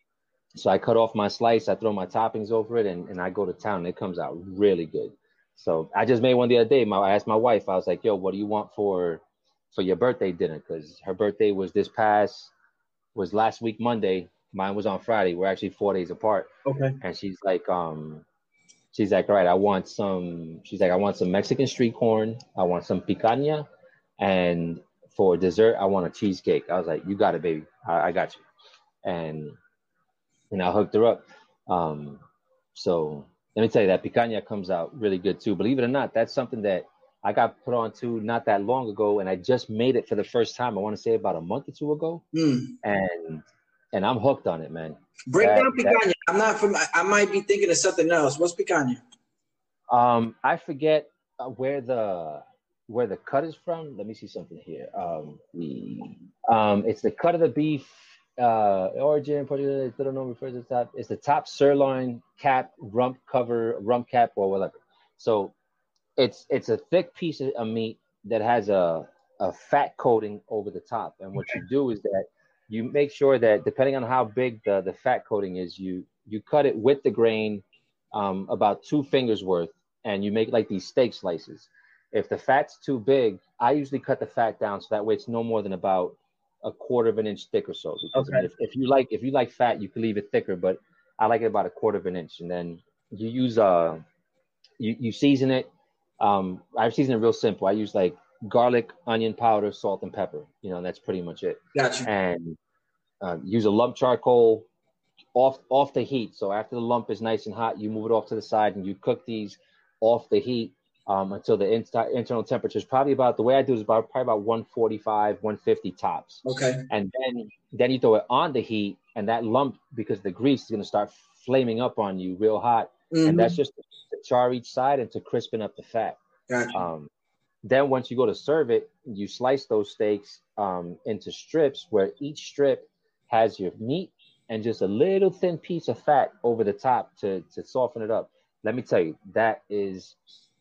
so I cut off my slice, I throw my toppings over it, and, and I go to town. And it comes out really good. So I just made one the other day. My, I asked my wife, I was like, "Yo, what do you want for for your birthday dinner?" Because her birthday was this past was last week Monday. Mine was on Friday. We're actually four days apart. Okay. And she's like, um, she's like, all right, I want some. She's like, I want some Mexican street corn. I want some picanha, and for dessert, I want a cheesecake. I was like, you got it, baby. I, I got you. And and I hooked her up. Um, so let me tell you that picanha comes out really good too. Believe it or not, that's something that I got put on to not that long ago, and I just made it for the first time. I want to say about a month or two ago, Mm. and and I'm hooked on it, man. Break That- down picanha. I'm not from. I- I might be thinking of something else. What's picanha? Um, I forget uh, where the where the cut is from. Let me see something here. Um, um, it's the cut of the beef. Uh, origin, Portuguese, little known refers to the top. It's the top sirloin cap, rump cover, rump cap, or whatever. So it's it's a thick piece of meat that has a a fat coating over the top. And what you do is that you make sure that depending on how big the the fat coating is, you you cut it with the grain um, about two fingers worth, and you make like these steak slices. If the fat's too big, I usually cut the fat down so that way it's no more than about a quarter of an inch thick or so. Because I mean, if, if you like if you like fat, you can leave it thicker, but I like it about a quarter of an inch. And then you use uh you, you season it. Um, I season it real simple. I use like garlic, onion powder, salt, and pepper. You know, that's pretty much it Got you. and uh, use a lump charcoal off off the heat. So after the lump is nice and hot, you move it off to the side and you cook these off the heat um, until the inter- internal temperature is probably about the way I do is about probably about 145, 150 tops. Okay. And then then you throw it on the heat, and that lump because the grease is going to start flaming up on you real hot, Mhm. and that's just to char each side and to crispen up the fat. Got you. Um, then once you go to serve it, you slice those steaks um, into strips where each strip has your meat and just a little thin piece of fat over the top to to soften it up. Let me tell you, that is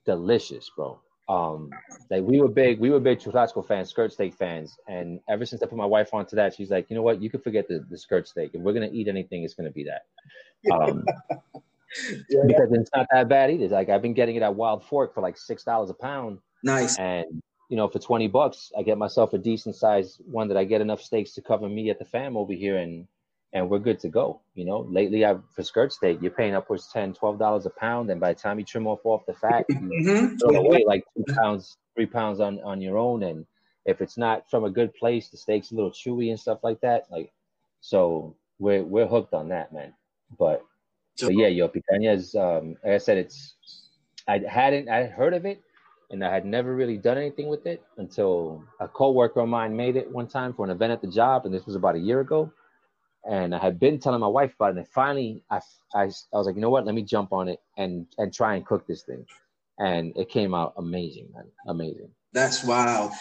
delicious, bro. Um, like we were big, we were big churrasco fans, skirt steak fans, and ever since I put my wife onto that, she's like, you know what, you can forget the, the skirt steak. If we're gonna eat anything, it's gonna be that. Um, [laughs] Yeah. because it's not that bad either. Like I've been getting it at Wild Fork for like six dollars a pound, Nice. and you know for 20 bucks i get myself a decent size one that i get enough steaks to cover me at the fam over here and and we're good to go. You know lately I've for skirt steak you're paying upwards 10 12 dollars a pound and by the time you trim off off the fat you Mm-hmm. throw away like two pounds three pounds on on your own. And if it's not from a good place the steak's a little chewy and stuff like that like so we're we're hooked on that man. But So- but yeah yo picanha is um like i said it's i hadn't i heard of it and I had never really done anything with it until a coworker of mine made it one time for an event at the job, and this was about a year ago. And I had been telling my wife about it, and finally, I, I, I was like, you know what? Let me jump on it and and try and cook this thing, and it came out amazing, man, amazing. That's wild.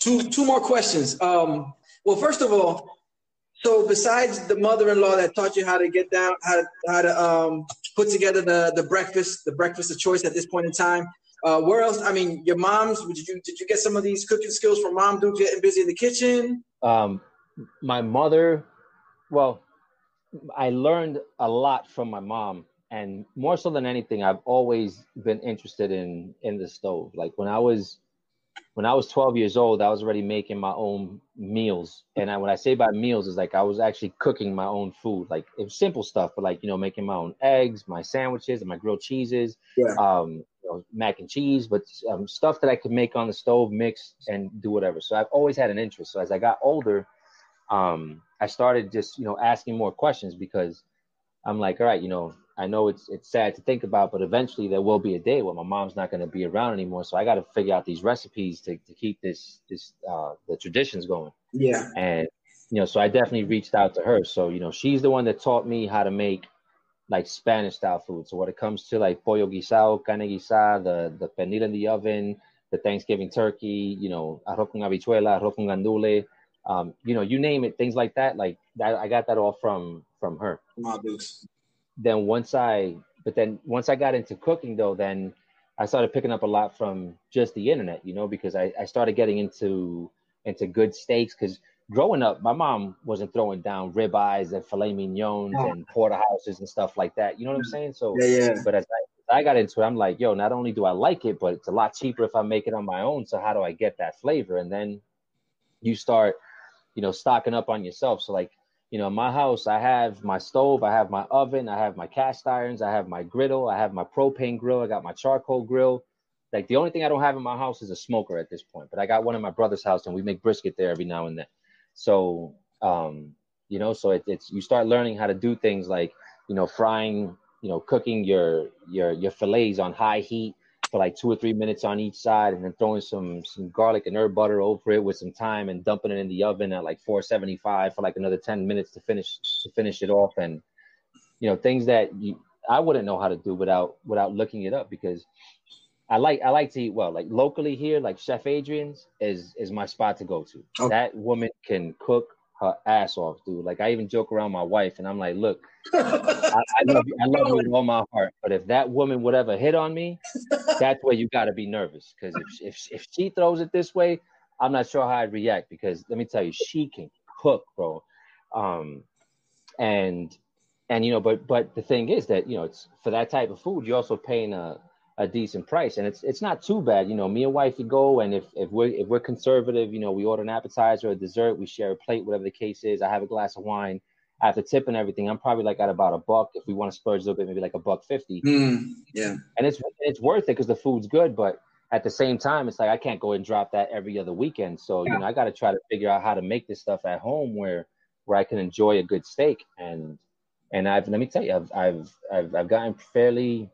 Two two more questions. Um, well, first of all, so besides the mother-in-law that taught you how to get down, how to, how to um, put together the the breakfast, the breakfast of choice at this point in time, uh, where else? I mean, your mom's. Did you did you get some of these cooking skills from mom? Do getting busy in the kitchen? Um, my mother, well, I learned a lot from my mom, and more so than anything, I've always been interested in in the stove. Like when I was when I was 12 years old, I was already making my own meals. And I, when I say by meals, is like I was actually cooking my own food. Like it was simple stuff, but like you know, making my own eggs, my sandwiches, and my grilled cheeses, Yeah. um, you know, mac and cheese, but um, stuff that I could make on the stove, mix and do whatever. So I've always had an interest. So as I got older, um, I started just you know asking more questions because I'm like, all right, you know, I know it's it's sad to think about, but eventually there will be a day where my mom's not going to be around anymore. So I got to figure out these recipes to, to keep this this uh, the traditions going. Yeah. And you know, so I definitely reached out to her. So you know, she's the one that taught me how to make like Spanish style food. So when it comes to like pollo guisado, carne guisada, the the pernil in the oven, the Thanksgiving turkey, you know, arroz con habichuela, arroz con gandule, um, you know, you name it, things like that. Like that I got that all from from her. My Dukes. Then once I, but then once I got into cooking though, then I started picking up a lot from just the internet, you know, because I, I started getting into into good steaks because growing up, my mom wasn't throwing down ribeyes and filet mignons Oh. and porterhouses and stuff like that. You know what I'm saying? So, Yeah, yeah. but as I, I got into it, I'm like, yo, not only do I like it, but it's a lot cheaper if I make it on my own. So how do I get that flavor? And then you start, you know, stocking up on yourself. So like, you know, in my house, I have my stove, I have my oven, I have my cast irons, I have my griddle, I have my propane grill, I got my charcoal grill. Like the only thing I don't have in my house is a smoker at this point, but I got one in my brother's house and we make brisket there every now and then. So, um, you know, so it, it's you start learning how to do things like, you know, frying, you know, cooking your your your fillets on high heat for like two or three minutes on each side, and then throwing some some garlic and herb butter over it with some thyme and dumping it in the oven at like 475 for like another 10 minutes to finish to finish it off. And you know, things that you I wouldn't know how to do without without looking it up because I like I like to eat well. Like locally here, like Chef Adrian's is is my spot to go to. Okay. That woman can cook her ass off, dude. Like I even joke around my wife, and I'm like, look, [laughs] I, I love you, I love you with all my heart, but if that woman would ever hit on me, [laughs] that's where you got to be nervous. Because if, if if she throws it this way, I'm not sure how I'd react. Because let me tell you, she can cook, bro. Um, and and you know, but but the thing is that you know, it's for that type of food, you're also paying a a decent price, and it's it's not too bad. You know, me and wifey go, and if if we're if we're conservative, you know, we order an appetizer or a dessert, we share a plate, whatever the case is. I have a glass of wine. After tip and everything, I'm probably like at about a buck. If we want to splurge a little bit, maybe like a buck fifty Mm, yeah. and it's it's worth it because the food's good. But at the same time, it's like I can't go and drop that every other weekend. So you know, I got to try to figure out how to make this stuff at home where where I can enjoy a good steak. And and I've let me tell you, I've I've I've, I've gotten fairly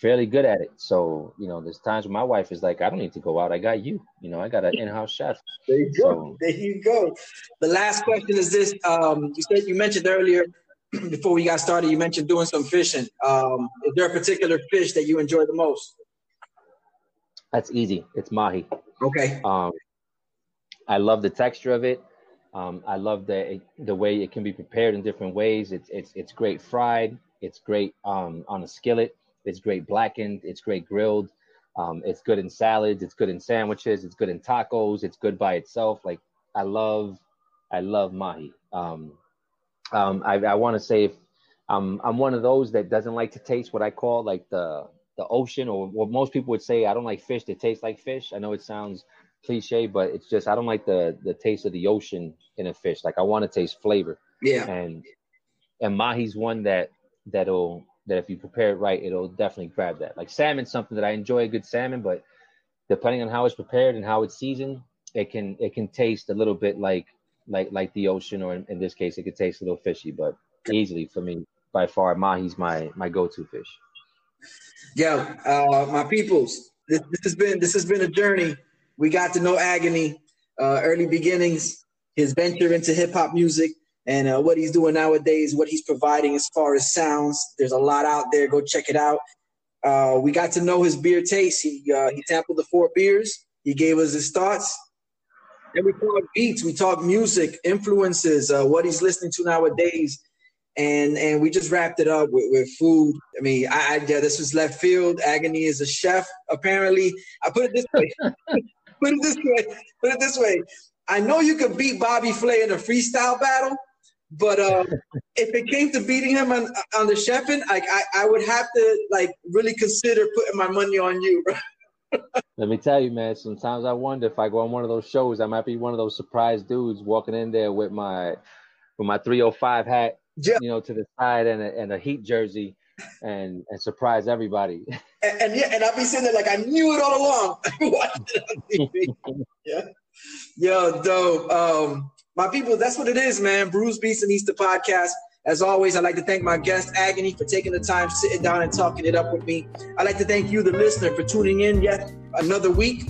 fairly good at it. So you know, there's times when my wife is like, I don't need to go out. I got you. You know, I got an in-house chef. There you go. So- There you go. The last question is this: um, You said you mentioned earlier [clears throat] before we got started. You mentioned doing some fishing. Um, is there a particular fish that you enjoy the most? That's easy. It's mahi. Okay. Um, I love the texture of it. Um, I love the the way it can be prepared in different ways. It's it's it's great fried. It's great um, on a skillet. It's great blackened. It's great grilled. Um, it's good in salads. It's good in sandwiches. It's good in tacos. It's good by itself. Like I love, I love mahi. Um, um, I, I want to say if I'm I'm one of those that doesn't like to taste what I call like the the ocean or what most people would say I don't like fish that taste like fish. I know it sounds cliche, but it's just I don't like the the taste of the ocean in a fish. Like I want to taste flavor, Yeah. and and mahi's one that that'll that if you prepare it right, it'll definitely grab that. Like salmon's something that I enjoy a good salmon, but depending on how it's prepared and how it's seasoned, it can it can taste a little bit like like like the ocean, or in, in this case, it could taste a little fishy. But easily for me, by far, mahi's my my go-to fish. Yeah, uh, my peoples. This, this has been this has been a journey. We got to know Agony, uh, early beginnings, his venture into hip hop music, and uh, what he's doing nowadays, what he's providing as far as sounds. There's a lot out there. Go check it out. Uh, we got to know his beer taste. He uh, he sampled the four beers. He gave us his thoughts. And we talk beats. We talk music, influences, uh, what he's listening to nowadays and and we just wrapped it up with, with food. I mean, I, I yeah, this was left field. Agony is a chef, apparently. I put it this way. [laughs] put it this way. Put it this way. I know you could beat Bobby Flay in a freestyle battle, but uh, if it came to beating him on on the chefing, like I, I would have to like really consider putting my money on you. [laughs] Let me tell you, man. Sometimes I wonder if I go on one of those shows, I might be one of those surprise dudes walking in there with my with my 305 hat, Yeah. you know, to the side and a, and a Heat jersey, and and surprise everybody. [laughs] And, and yeah, and I'll be sitting there like I knew it all along. [laughs] Watching it on TV. yeah. Yo, dope. Um, my people, that's what it is, man. Brews Beats and Eats the podcast. As always, I'd like to thank my guest Agony for taking the time, sitting down and talking it up with me. I'd like to thank you, the listener, for tuning in yet another week.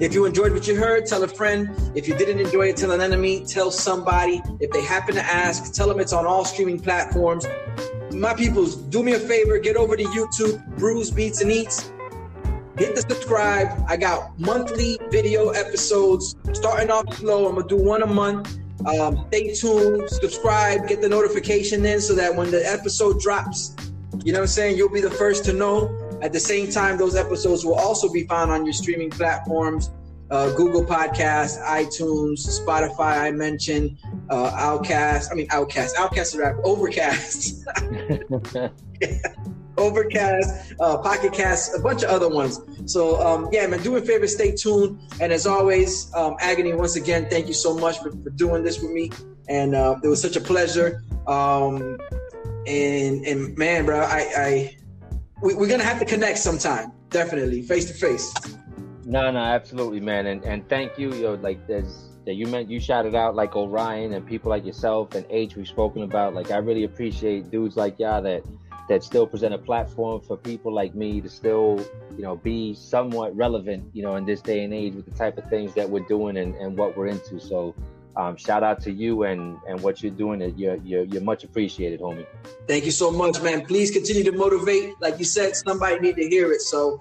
If you enjoyed what you heard, tell a friend. If you didn't enjoy it, tell an enemy. Tell somebody. If they happen to ask, tell them it's on all streaming platforms. My peoples, do me a favor, get over to YouTube, Brews Beats and Eats. Hit the subscribe. I got monthly video episodes starting off slow. I'm gonna do one a month. Um, stay tuned, subscribe, get the notification in so that when the episode drops, you know what I'm saying, you'll be the first to know. At the same time, those episodes will also be found on your streaming platforms uh, Google Podcasts, iTunes, Spotify. I mentioned uh, Outcast. I mean Outcast. OutKast rap. Overcast. [laughs] [laughs] Overcast, uh, Pocket Cast, a bunch of other ones. So um, yeah, man, do me a favor, stay tuned. And as always, um, Agony, once again, thank you so much for, for doing this with me. And uh, it was such a pleasure. Um, and and man, bro, I, I we, we're gonna have to connect sometime, definitely, face to face. No, no, absolutely, man, and and thank you. You know, like that you meant you shouted out like Orion and people like yourself and H we've spoken about. Like I really appreciate dudes like y'all that that still present a platform for people like me to still, you know, be somewhat relevant, you know, in this day and age with the type of things that we're doing and, and what we're into. So um, shout out to you and and what you're doing. You're, you're you're much appreciated, homie. Thank you so much, man. Please continue to motivate. Like you said, somebody need to hear it. So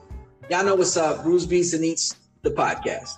Y'all know what's up. Brews Beats and Eats the podcast.